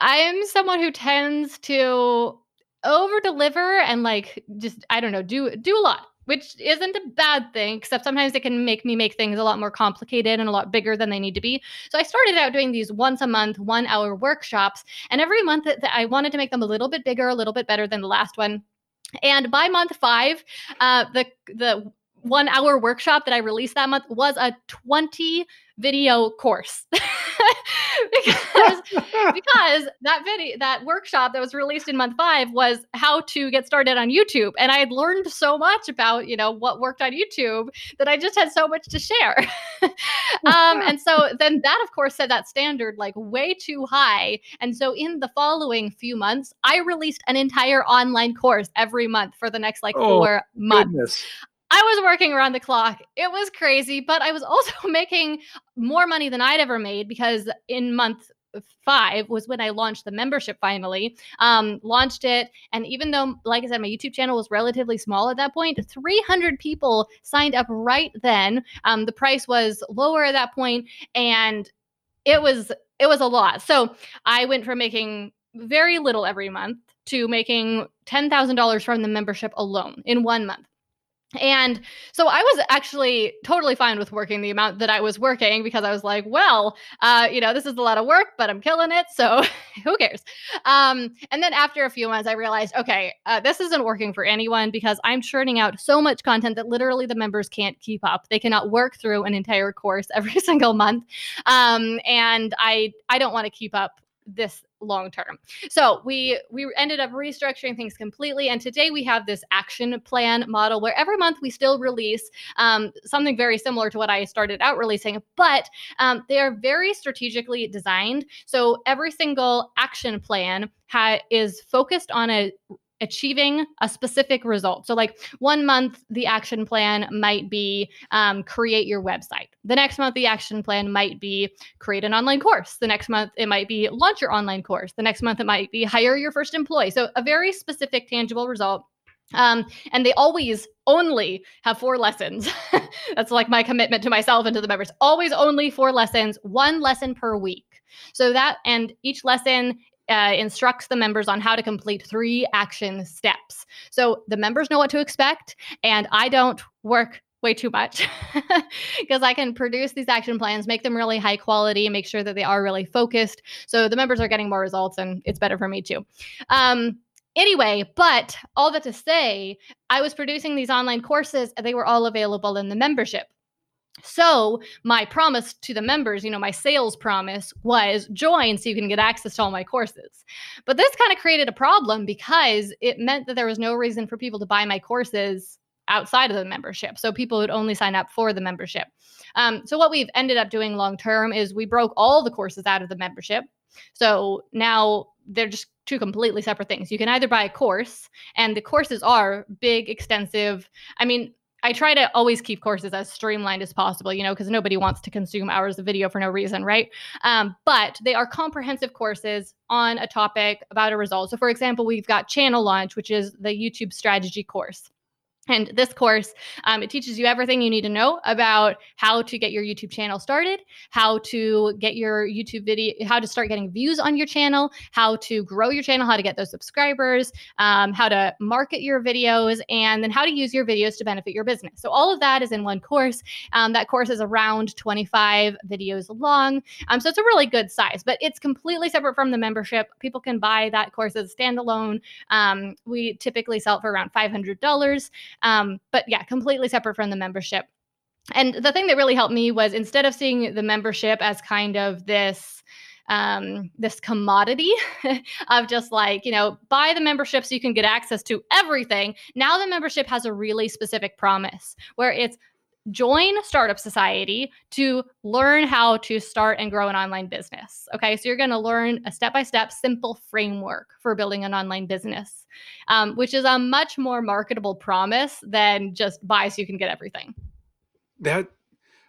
I'm someone who tends to over deliver and like just I don't know, do do a lot, which isn't a bad thing, except sometimes it can make me make things a lot more complicated and a lot bigger than they need to be. So I started out doing these once a month, one hour workshops, and every month that I wanted to make them a little bit bigger, a little bit better than the last one. And by month five, uh, the the one hour workshop that I released that month was a 20 video course. because because that video that workshop that was released in month 5 was how to get started on YouTube and I had learned so much about, you know, what worked on YouTube that I just had so much to share. um, and so then that of course set that standard like way too high. And so in the following few months, I released an entire online course every month for the next like oh, 4 months. I was working around the clock. It was crazy, but I was also making more money than I'd ever made because in month five was when I launched the membership finally. Um, launched it. And even though, like I said, my YouTube channel was relatively small at that point, 300 people signed up right then. Um, the price was lower at that point, And it was it was a lot. So I went from making very little every month to making $10,000 from the membership alone in one month. And so I was actually totally fine with working the amount that I was working because I was like, well, uh, you know, this is a lot of work, but I'm killing it. So who cares? Um, and then after a few months, I realized, okay, uh, this isn't working for anyone because I'm churning out so much content that literally the members can't keep up. They cannot work through an entire course every single month. Um, and I, I don't want to keep up this long term. So we we ended up restructuring things completely, and today we have this action plan model where every month we still release um, something very similar to what I started out releasing, but um, they are very strategically designed. So every single action plan ha- is focused on a achieving a specific result. So, like one month, the action plan might be um, create your website. The next month, the action plan might be create an online course. The next month, it might be launch your online course. The next month, it might be hire your first employee. So, a very specific, tangible result. Um, and they always only have four lessons. That's like my commitment to myself and to the members. Always only four lessons, one lesson per week. So that, and each lesson uh, instructs the members on how to complete three action steps. So the members know what to expect, and I don't work way too much because I can produce these action plans, make them really high quality, make sure that they are really focused. So the members are getting more results, and it's better for me too. Um, anyway, but all that to say, I was producing these online courses, and they were all available in the membership. So, my promise to the members, you know, my sales promise was join so you can get access to all my courses. But this kind of created a problem because it meant that there was no reason for people to buy my courses outside of the membership. So, people would only sign up for the membership. Um, so, what we've ended up doing long term is we broke all the courses out of the membership. So now they're just two completely separate things. You can either buy a course, and the courses are big, extensive. I mean, I try to always keep courses as streamlined as possible, you know, because nobody wants to consume hours of video for no reason, right? Um, but they are comprehensive courses on a topic about a result. So, for example, we've got Channel Launch, which is the YouTube strategy course. And this course, um, it teaches you everything you need to know about how to get your YouTube channel started, how to get your YouTube video, how to start getting views on your channel, how to grow your channel, how to get those subscribers, um, how to market your videos, and then how to use your videos to benefit your business. So all of that is in one course. Um, that course is around 25 videos long. Um, so it's a really good size, but it's completely separate from the membership. People can buy that course as standalone. Um, we typically sell it for around $500. Um, but yeah, completely separate from the membership. And the thing that really helped me was instead of seeing the membership as kind of this um, this commodity of just like, you know, buy the membership so you can get access to everything. Now the membership has a really specific promise where it's join Startup Society to learn how to start and grow an online business. Okay, so you're going to learn a step by step, simple framework for building an online business, um, which is a much more marketable promise than just buy so you can get everything. That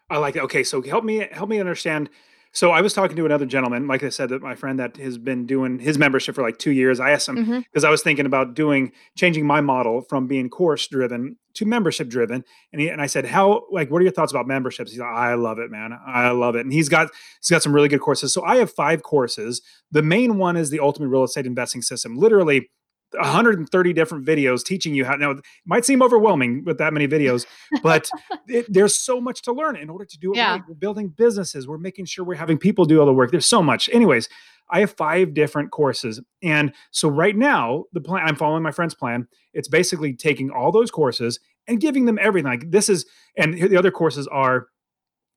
I like. It. Okay, so help me help me understand so I was talking to another gentleman, like I said, that my friend that has been doing his membership for like two years. I asked him because mm-hmm. I was thinking about doing changing my model from being course driven to membership driven. And he, and I said, how like what are your thoughts about memberships? He's like, I love it, man. I love it. And he's got he's got some really good courses. So I have five courses. The main one is the ultimate real estate investing system. Literally 130 different videos teaching you how now it might seem overwhelming with that many videos but it, there's so much to learn in order to do it yeah. right. we're building businesses. We're making sure we're having people do all the work. There's so much. Anyways i have five different courses and so right now the plan i'm following my friend's plan. It's basically taking all those courses and giving them everything. Like this is and the other courses are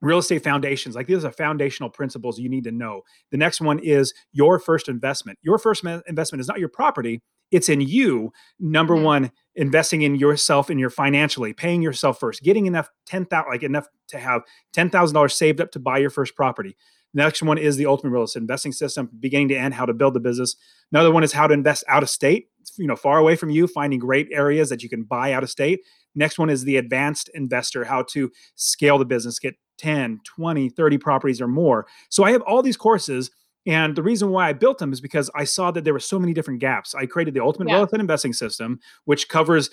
real estate foundations. Like these are foundational principles you need to know. The next one is your first investment. Your first investment is not your property it's in you number mm-hmm. one investing in yourself and your financially paying yourself first getting enough 10000 like enough to have $10000 saved up to buy your first property. The next one is the ultimate real estate investing system beginning to end how to build the business. Another one is how to invest out of state you know far away from you finding great areas that you can buy out of state. Next one is the advanced investor how to scale the business get 10 20 30 properties or more. So i have all these courses and the reason why I built them is because I saw that there were so many different gaps. I created the ultimate yeah. wealth and investing system, which covers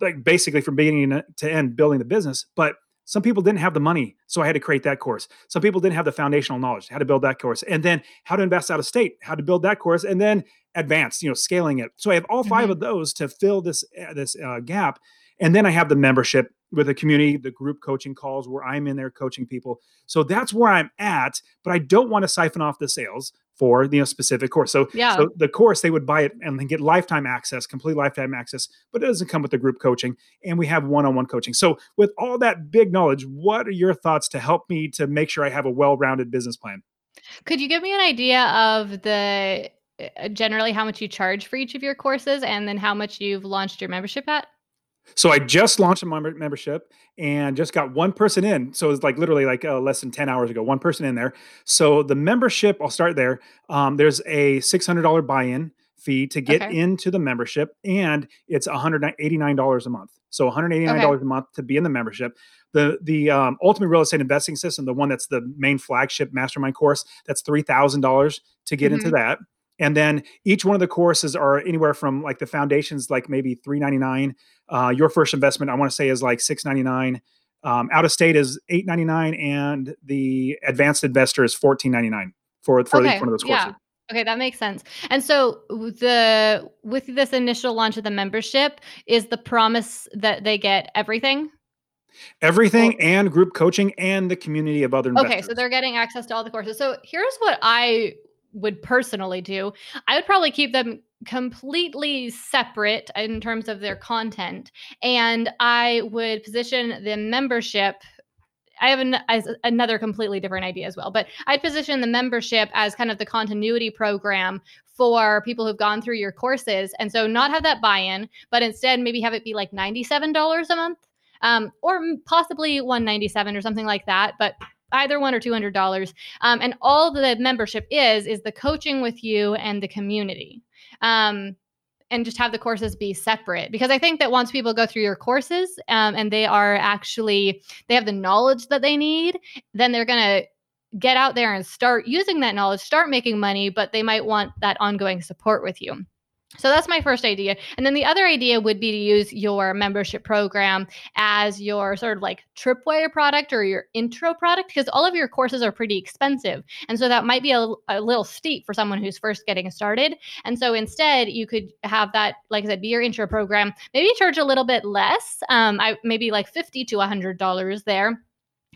like basically from beginning to end building the business. But some people didn't have the money, so I had to create that course. Some people didn't have the foundational knowledge, how to build that course, and then how to invest out of state, how to build that course, and then advanced, you know, scaling it. So I have all 5 Mhm. of those to fill this uh, this uh, gap, and then I have the membership with the community, the group coaching calls where I'm in there coaching people. So that's where I'm at, but I don't want to siphon off the sales for you know specific course. So Yeah. so the course they would buy it and then get lifetime access, complete lifetime access, but it doesn't come with the group coaching and we have one-on-one coaching. So with all that big knowledge, what are your thoughts to help me to make sure I have a well-rounded business plan? Could you give me an idea of the uh, generally how much you charge for each of your courses and then how much you've launched your membership at? So I just launched a member- membership and just got one person in. So it's like literally like uh, less than 10 hours ago, one person in there. So the membership, I'll start there. Um, there's a $600 buy-in fee to get Okay. into the membership and it's $189 a month. So $189 Okay. a month to be in the membership. The the um, ultimate real estate investing system, the one that's the main flagship mastermind course, that's $3,000 to get into Mhm. that. And then each one of the courses are anywhere from like the foundations, like maybe 399 uh, your first investment, I want to say, is like six ninety nine. Um, out of state is eight ninety nine, and the advanced investor is fourteen ninety nine for for Okay. each one of those courses. Yeah. Okay, that makes sense. And so the with this initial launch of the membership is the promise that they get everything. Everything and group coaching and the community of other investors. Okay, so they're getting access to all the courses. So here's what I would personally do. I would probably keep them completely separate in terms of their content and I would position the membership I have an, another completely different idea as well, but I'd position the membership as kind of the continuity program for people who've gone through your courses. And so not have that buy-in, but instead maybe have it be like $97 a month um, or possibly 197 or something like that. But either one or $200. Um, and all the membership is, is the coaching with you and the community. Um, and just have the courses be separate because I think that once people go through your courses um, and they are actually they have the knowledge that they need, then they're gonna get out there and start using that knowledge, start making money, but they might want that ongoing support with you. So that's my first idea. And then the other idea would be to use your membership program as your sort of like tripwire product or your intro product because all of your courses are pretty expensive. And so that might be a, a little steep for someone who's first getting started. And so instead, you could have that, like I said, be your intro program. Maybe charge a little bit less, um, I maybe like fifty to hundred dollars there,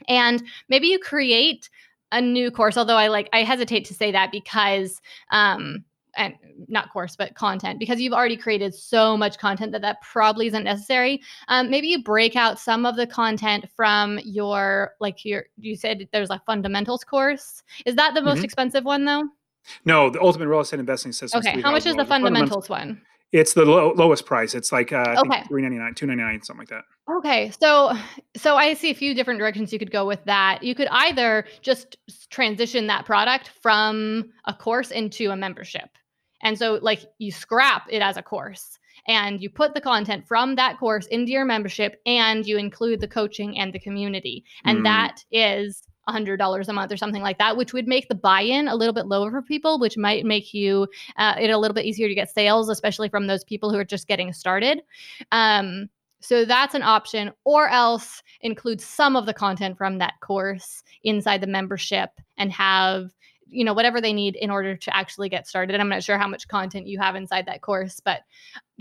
and maybe you create a new course. Although I like, I hesitate to say that because, um, and not course, but content, because you've already created so much content that that probably isn't necessary. Um, maybe you break out some of the content from your, like your, you said there's a fundamentals course. Is that the most Mhm. expensive one though? No, the ultimate real estate investing system. Okay. How much is the fundamentals one? It's the low, lowest price. It's like uh, Okay. three ninety nine, two ninety nine, something like that. Okay, so so I see a few different directions you could go with that. You could either just transition that product from a course into a membership. And so like you scrap it as a course and you put the content from that course into your membership and you include the coaching and the community. And Mm. that is $100 a month or something like that, which would make the buy-in a little bit lower for people, which might make you uh, it a little bit easier to get sales, especially from those people who are just getting started. Um, so that's an option, or else include some of the content from that course inside the membership and have you know whatever they need in order to actually get started. I'm not sure how much content you have inside that course, but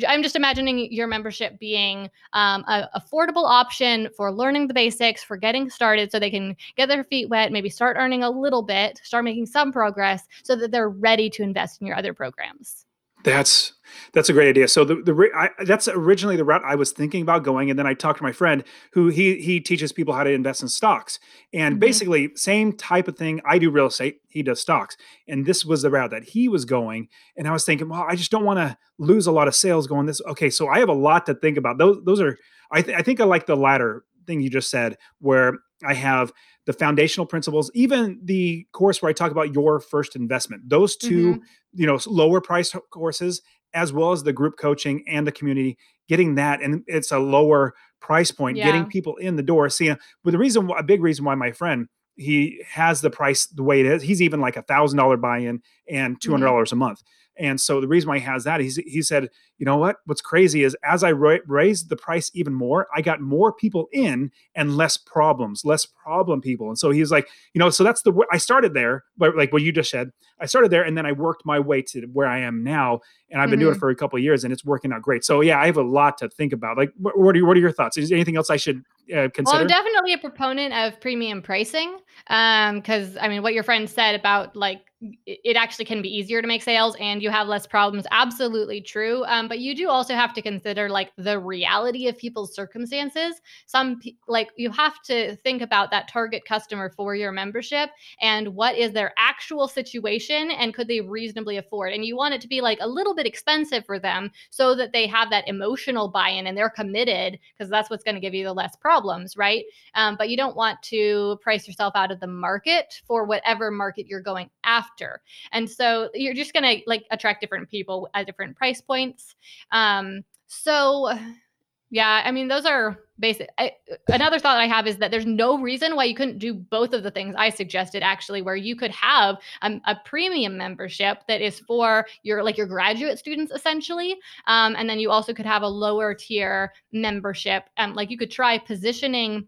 i'm just imagining your membership being um, a affordable option for learning the basics, for getting started, so they can get their feet wet, maybe start earning a little bit, start making some progress, so that they're ready to invest in your other programs. That's that's a great idea. So the the I, that's originally the route I was thinking about going, and then I talked to my friend who he he teaches people how to invest in stocks, and Mhm. basically same type of thing. I do real estate, he does stocks, and this was the route that he was going. And I was thinking, well, I just don't want to lose a lot of sales going this. Okay, so I have a lot to think about. Those those are I th- I think I like the latter thing you just said, where I have the foundational principles, even the course where I talk about your first investment. Those 2 mm-hmm. you know lower price courses as well as the group coaching and the community getting that and it's a lower price point getting people in the door. Seeing uh, but the reason a big reason why my friend he has the price the way it is he's even like a thousand dollar buy-in and two hundred mm-hmm. dollars a month And so the reason why he has that, he's, he said, you know what? What's crazy is as I ra- raised the price even more, I got more people in and less problems, less problem people. And so he's like, you know, so that's the way I started there, but like what you just said, I started there and then I worked my way to where I am now, and I've been mm-hmm. doing it for a couple of years, and it's working out great. So yeah, I have a lot to think about. Like, what, what are your, what are your thoughts? Is there anything else I should uh? Well, I'm definitely a proponent of premium pricing, because um, I mean, what your friend said about like it actually can be easier to make sales and you have less problems absolutely true um, but you do also have to consider like the reality of people's circumstances some like you have to think about that target customer for your membership and what is their actual situation and could they reasonably afford and you want it to be like a little bit expensive for them so that they have that emotional buy-in and they're committed because that's what's going to give you the less problems right um, but you don't want to price yourself out of the market for whatever market you're going after. And so you're just going to like attract different people at different price points. Um, so yeah, I mean, those are basic. I, another thought I have is that there's no reason why you couldn't do both of the things I suggested, actually, where you could have um, a premium membership that is for your like your graduate students essentially, um, and then you also could have a lower tier membership. Um, like you could try positioning.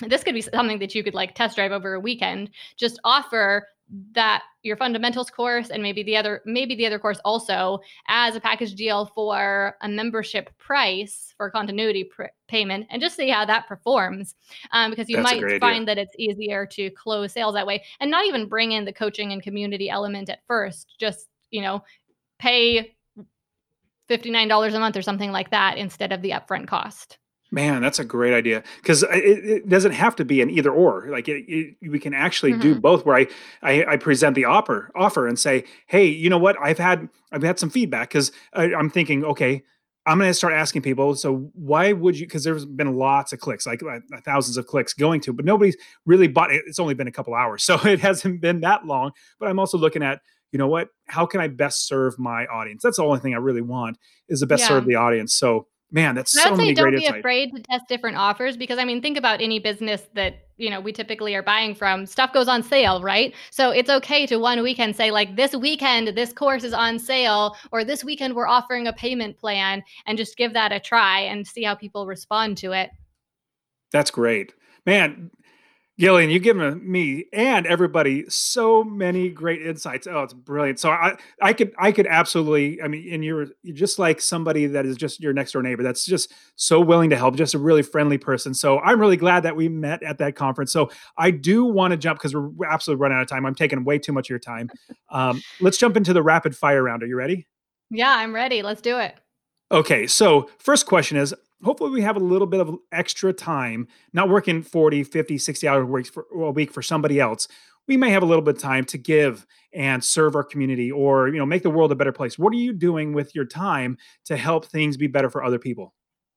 This could be something that you could like test drive over a weekend. Just offer that your fundamentals course and maybe the other maybe the other course also as a package deal for a membership price for continuity pr- payment and just see how that performs um, because you That's might find that it's easier to close sales that way and not even bring in the coaching and community element at first just you know pay $59 a month or something like that instead of the upfront cost Man, that's a great idea because it, it doesn't have to be an either or. Like it, it, we can actually mm-hmm. do both. Where I, I, I present the offer offer and say, hey, you know what? I've had I've had some feedback because I'm thinking, okay, I'm going to start asking people. So why would you? Because there's been lots of clicks, like uh, thousands of clicks going to, but nobody's really bought it. It's only been a couple hours, so it hasn't been that long. But I'm also looking at, you know what? How can I best serve my audience? That's the only thing I really want is the best yeah. serve the audience. So man, that's so say don't be afraid to test different offers because I mean, think about any business that you know we typically are buying from. Stuff goes on sale, right? So it's okay to one weekend say like, this weekend this course is on sale, or this weekend we're offering a payment plan, and just give that a try and see how people respond to it. That's great, man. Gillian, you've given me and everybody so many great insights. Oh, it's brilliant. So I, I could, I could absolutely. I mean, and you're, you're just like somebody that is just your next door neighbor. That's just so willing to help. Just a really friendly person. So I'm really glad that we met at that conference. So I do want to jump because we're absolutely running out of time. I'm taking way too much of your time. Um, let's jump into the rapid fire round. Are you ready? Yeah, I'm ready. Let's do it. Okay. So first question is hopefully we have a little bit of extra time, not working 40, 50, 60 hour weeks for a week for somebody else. We may have a little bit of time to give and serve our community or, you know, make the world a better place. What are you doing with your time to help things be better for other people?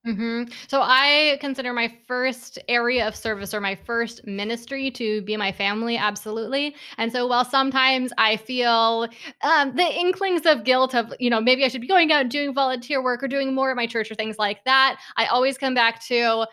Hmm So I consider my first area of service or my first ministry to be my family, absolutely. And so while sometimes I feel um, the inklings of guilt of, you know, maybe I should be going out and doing volunteer work or doing more at my church or things like that, I always come back to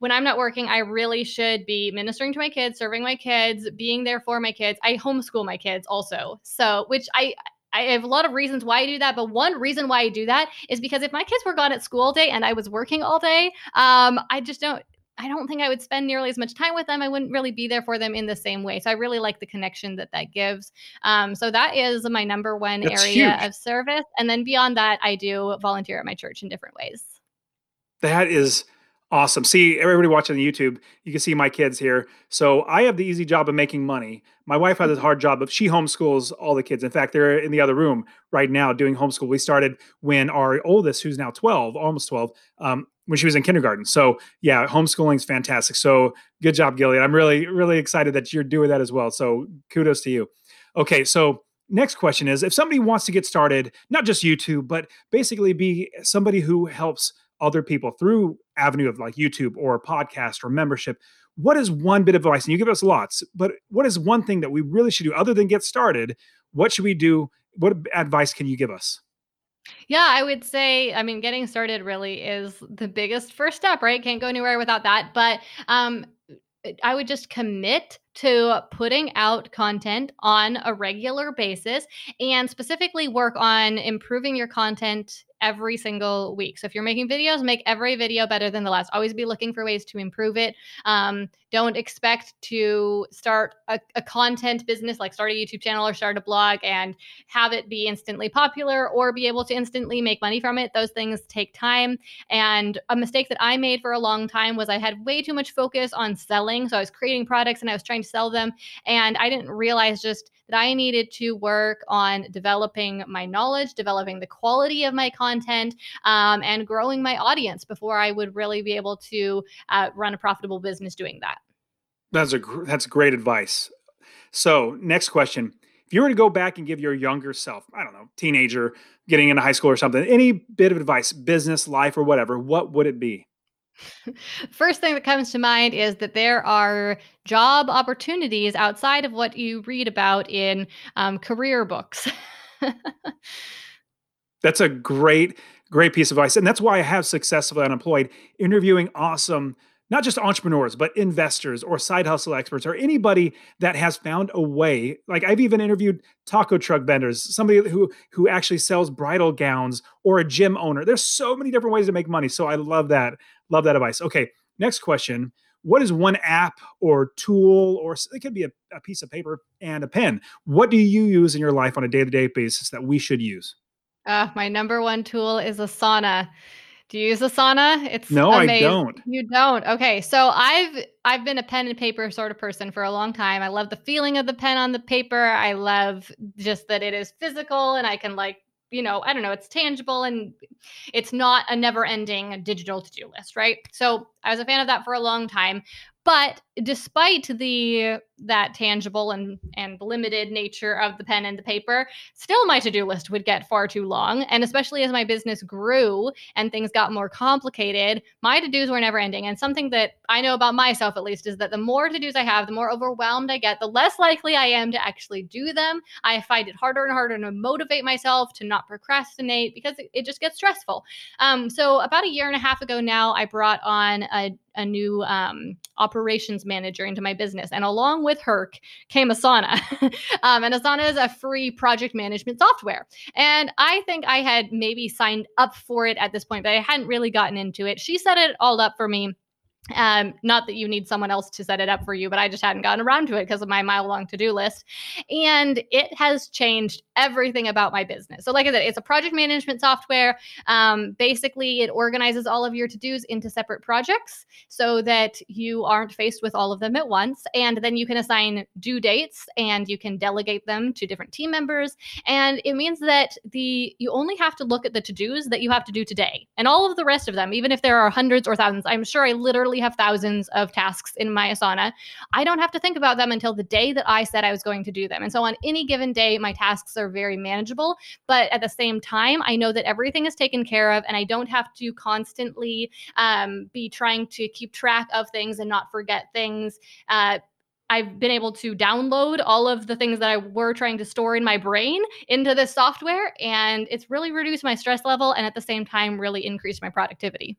when I'm not working, I really should be ministering to my kids, serving my kids, being there for my kids. I homeschool my kids also. So, which I I have a lot of reasons why I do that, but one reason why I do that is because if my kids were gone at school all day and I was working all day, um, I just don't. I don't think I would spend nearly as much time with them. I wouldn't really be there for them in the same way. So I really like the connection that that gives. Um, so that is my number one That's area huge. of service. And then beyond that, I do volunteer at my church in different ways. That is Awesome. See, everybody watching the YouTube, you can see my kids here. So I have the easy job of making money. My wife has a hard job of she homeschools all the kids. In fact, they're in the other room right now doing homeschool. We started when our oldest, who's now 12, almost 12, um, when she was in kindergarten. So yeah, homeschooling is fantastic. So good job, Gillian. I'm really, really excited that you're doing that as well. So kudos to you. Okay, so next question is if somebody wants to get started, not just YouTube, but basically be somebody who helps other people through avenue of like YouTube or podcast or membership, what is one bit of advice? And you give us lots, but what is one thing that we really should do other than get started? What should we do? What advice can you give us? Yeah, I would say, I mean, getting started really is the biggest first step, right? Can't go anywhere without that. But um, I would just commit to putting out content on a regular basis and specifically work on improving your content every single week. So if you're making videos, make every video better than the last. Always be looking for ways to improve it. Um, don't expect to start a, a, content business like start a YouTube channel or start a blog and have it be instantly popular or be able to instantly make money from it. Those things take time. And a mistake that I made for a long time was I had way too much focus on selling. So I was creating products and I was trying to sell them. And I didn't realize just that I needed to work on developing my knowledge, developing the quality of my content, um, and growing my audience before I would really be able to uh, run a profitable business doing that. That's a that's great advice. So, next question. If you were to go back and give your younger self, I don't know, teenager getting into high school or something, any bit of advice, business, life, or whatever, what would it be? First thing that comes to mind is that there are job opportunities outside of what you read about in um, career books. that's a great, great piece of advice. And that's why I have successfully unemployed interviewing awesome not just entrepreneurs, but investors or side hustle experts or anybody that has found a way. Like I've even interviewed taco truck vendors, somebody who who actually sells bridal gowns or a gym owner. There's so many different ways to make money. So I love that. Love that advice. Okay, next question. What is one app or tool, or it could be a, a piece of paper and a pen? What do you use in your life on a day to day basis that we should use? Uh, my number one tool is Asana. Do you use Asana? It's no, amazing. I don't. You don't. Okay, so I've I've been a pen and paper sort of person for a long time. I love the feeling of the pen on the paper. I love just that it is physical and I can like you know I don't know it's tangible and it's not a never ending digital to do list, right? So I was a fan of that for a long time. But despite the that tangible and and limited nature of the pen and the paper, still my to-do list would get far too long. And especially as my business grew and things got more complicated, my to-dos were never ending. And something that I know about myself at least is that the more to-dos I have, the more overwhelmed I get, the less likely I am to actually do them. I find it harder and harder to motivate myself to not procrastinate because it, it just gets stressful. Um, so about a year and a half ago now, I brought on a a new um, operations manager into my business. And along with her came Asana. um, and Asana is a free project management software. And I think I had maybe signed up for it at this point, but I hadn't really gotten into it. She set it all up for me um, not that you need someone else to set it up for you, but I just hadn't gotten around to it because of my mile long to do list. And it has changed everything about my business. So, like I said, it's a project management software. Um, basically, it organizes all of your to dos into separate projects so that you aren't faced with all of them at once. And then you can assign due dates and you can delegate them to different team members. And it means that the you only have to look at the to dos that you have to do today. And all of the rest of them, even if there are hundreds or thousands, I'm sure I literally have thousands of tasks in my Asana. I don't have to think about them until the day that I said I was going to do them. And so on any given day, my tasks are very manageable. But at the same time, I know that everything is taken care of and I don't have to constantly um, be trying to keep track of things and not forget things. Uh, I've been able to download all of the things that I were trying to store in my brain into this software, and it's really reduced my stress level and at the same time, really increased my productivity.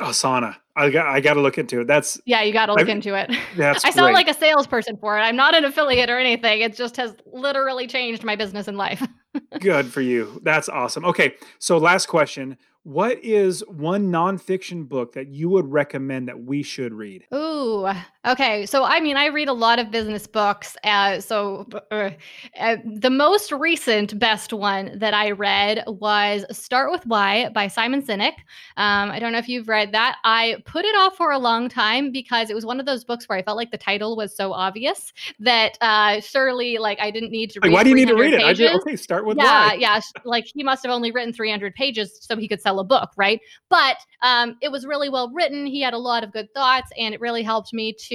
Asana. I got I got to look into it. That's yeah, you got to look I, into it. That's I sound great. like a salesperson for it. I'm not an affiliate or anything. It just has literally changed my business and life. Good for you. That's awesome. Okay, so last question: what is one nonfiction book that you would recommend that we should read? Ooh, okay. So, I mean, I read a lot of business books. Uh, so, uh, uh, the most recent best one that I read was Start with Why by Simon Sinek. Um, I don't know if you've read that. I put it off for a long time because it was one of those books where I felt like the title was so obvious that uh, surely, like, I didn't need to read. Like, why do you need to read pages. it? I just, okay, start with yeah, Why. Yeah, like he must have only written 300 pages so he could sell sell a book, right? But um, it was really well written. He had a lot of good thoughts, and it really helped me to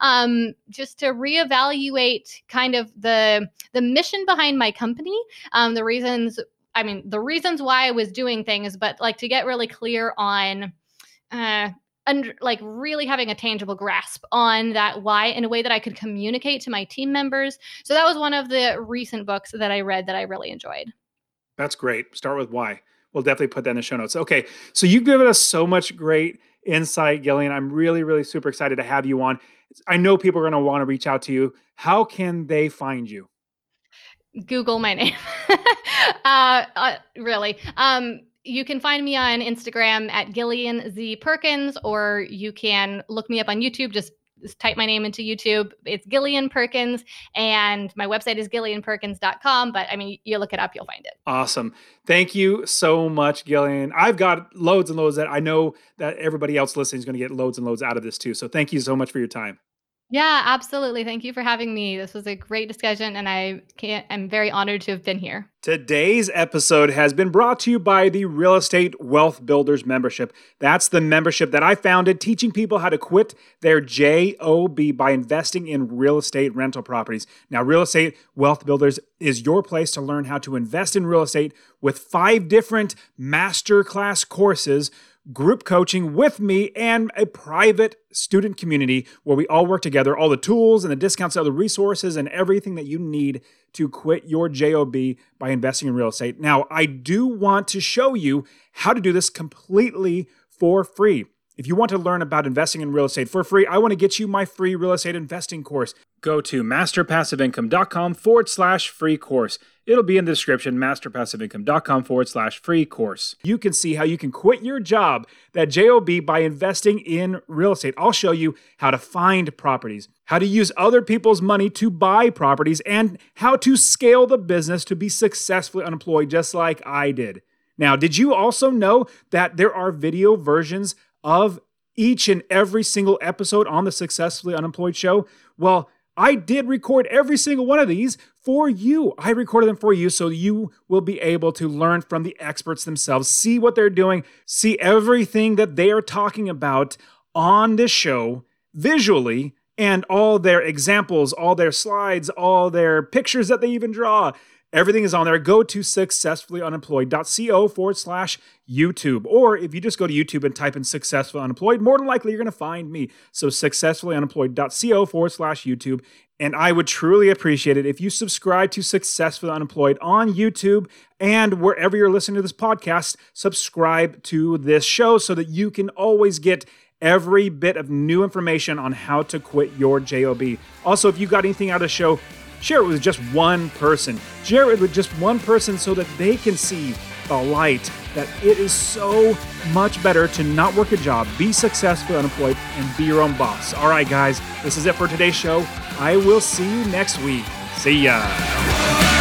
um, just to reevaluate kind of the the mission behind my company, um, the reasons. I mean, the reasons why I was doing things, but like to get really clear on. Uh, and like really having a tangible grasp on that why in a way that I could communicate to my team members. So that was one of the recent books that I read that I really enjoyed. That's great. Start with why. We'll definitely put that in the show notes. Okay, so you've given us so much great insight, Gillian. I'm really, really super excited to have you on. I know people are going to want to reach out to you. How can they find you? Google my name. uh, uh, really. Um, you can find me on Instagram at Gillian Z Perkins, or you can look me up on YouTube. Just type my name into YouTube. It's Gillian Perkins, and my website is gillianperkins.com. But I mean, you look it up, you'll find it. Awesome. Thank you so much, Gillian. I've got loads and loads that I know that everybody else listening is going to get loads and loads out of this too. So thank you so much for your time. Yeah, absolutely. Thank you for having me. This was a great discussion, and I can't, I'm very honored to have been here. Today's episode has been brought to you by the Real Estate Wealth Builders membership. That's the membership that I founded, teaching people how to quit their JOB by investing in real estate rental properties. Now, Real Estate Wealth Builders is your place to learn how to invest in real estate with five different masterclass courses group coaching with me and a private student community where we all work together, all the tools and the discounts, all the resources and everything that you need to quit your JOB by investing in real estate. Now, I do want to show you how to do this completely for free. If you want to learn about investing in real estate for free, I want to get you my free real estate investing course. Go to masterpassiveincome.com forward slash free course. It'll be in the description, masterpassiveincome.com forward slash free course. You can see how you can quit your job, that JOB, by investing in real estate. I'll show you how to find properties, how to use other people's money to buy properties, and how to scale the business to be successfully unemployed, just like I did. Now, did you also know that there are video versions of each and every single episode on the Successfully Unemployed show? Well, I did record every single one of these for you. I recorded them for you so you will be able to learn from the experts themselves, see what they're doing, see everything that they are talking about on this show visually, and all their examples, all their slides, all their pictures that they even draw. Everything is on there. Go to successfullyunemployed.co forward slash YouTube. Or if you just go to YouTube and type in successfully unemployed, more than likely you're going to find me. So successfullyunemployed.co forward slash YouTube. And I would truly appreciate it if you subscribe to Successfully Unemployed on YouTube and wherever you're listening to this podcast, subscribe to this show so that you can always get every bit of new information on how to quit your JOB. Also, if you got anything out of the show, Share it with just one person. Share it with just one person so that they can see the light that it is so much better to not work a job, be successful, unemployed, and be your own boss. All right, guys, this is it for today's show. I will see you next week. See ya.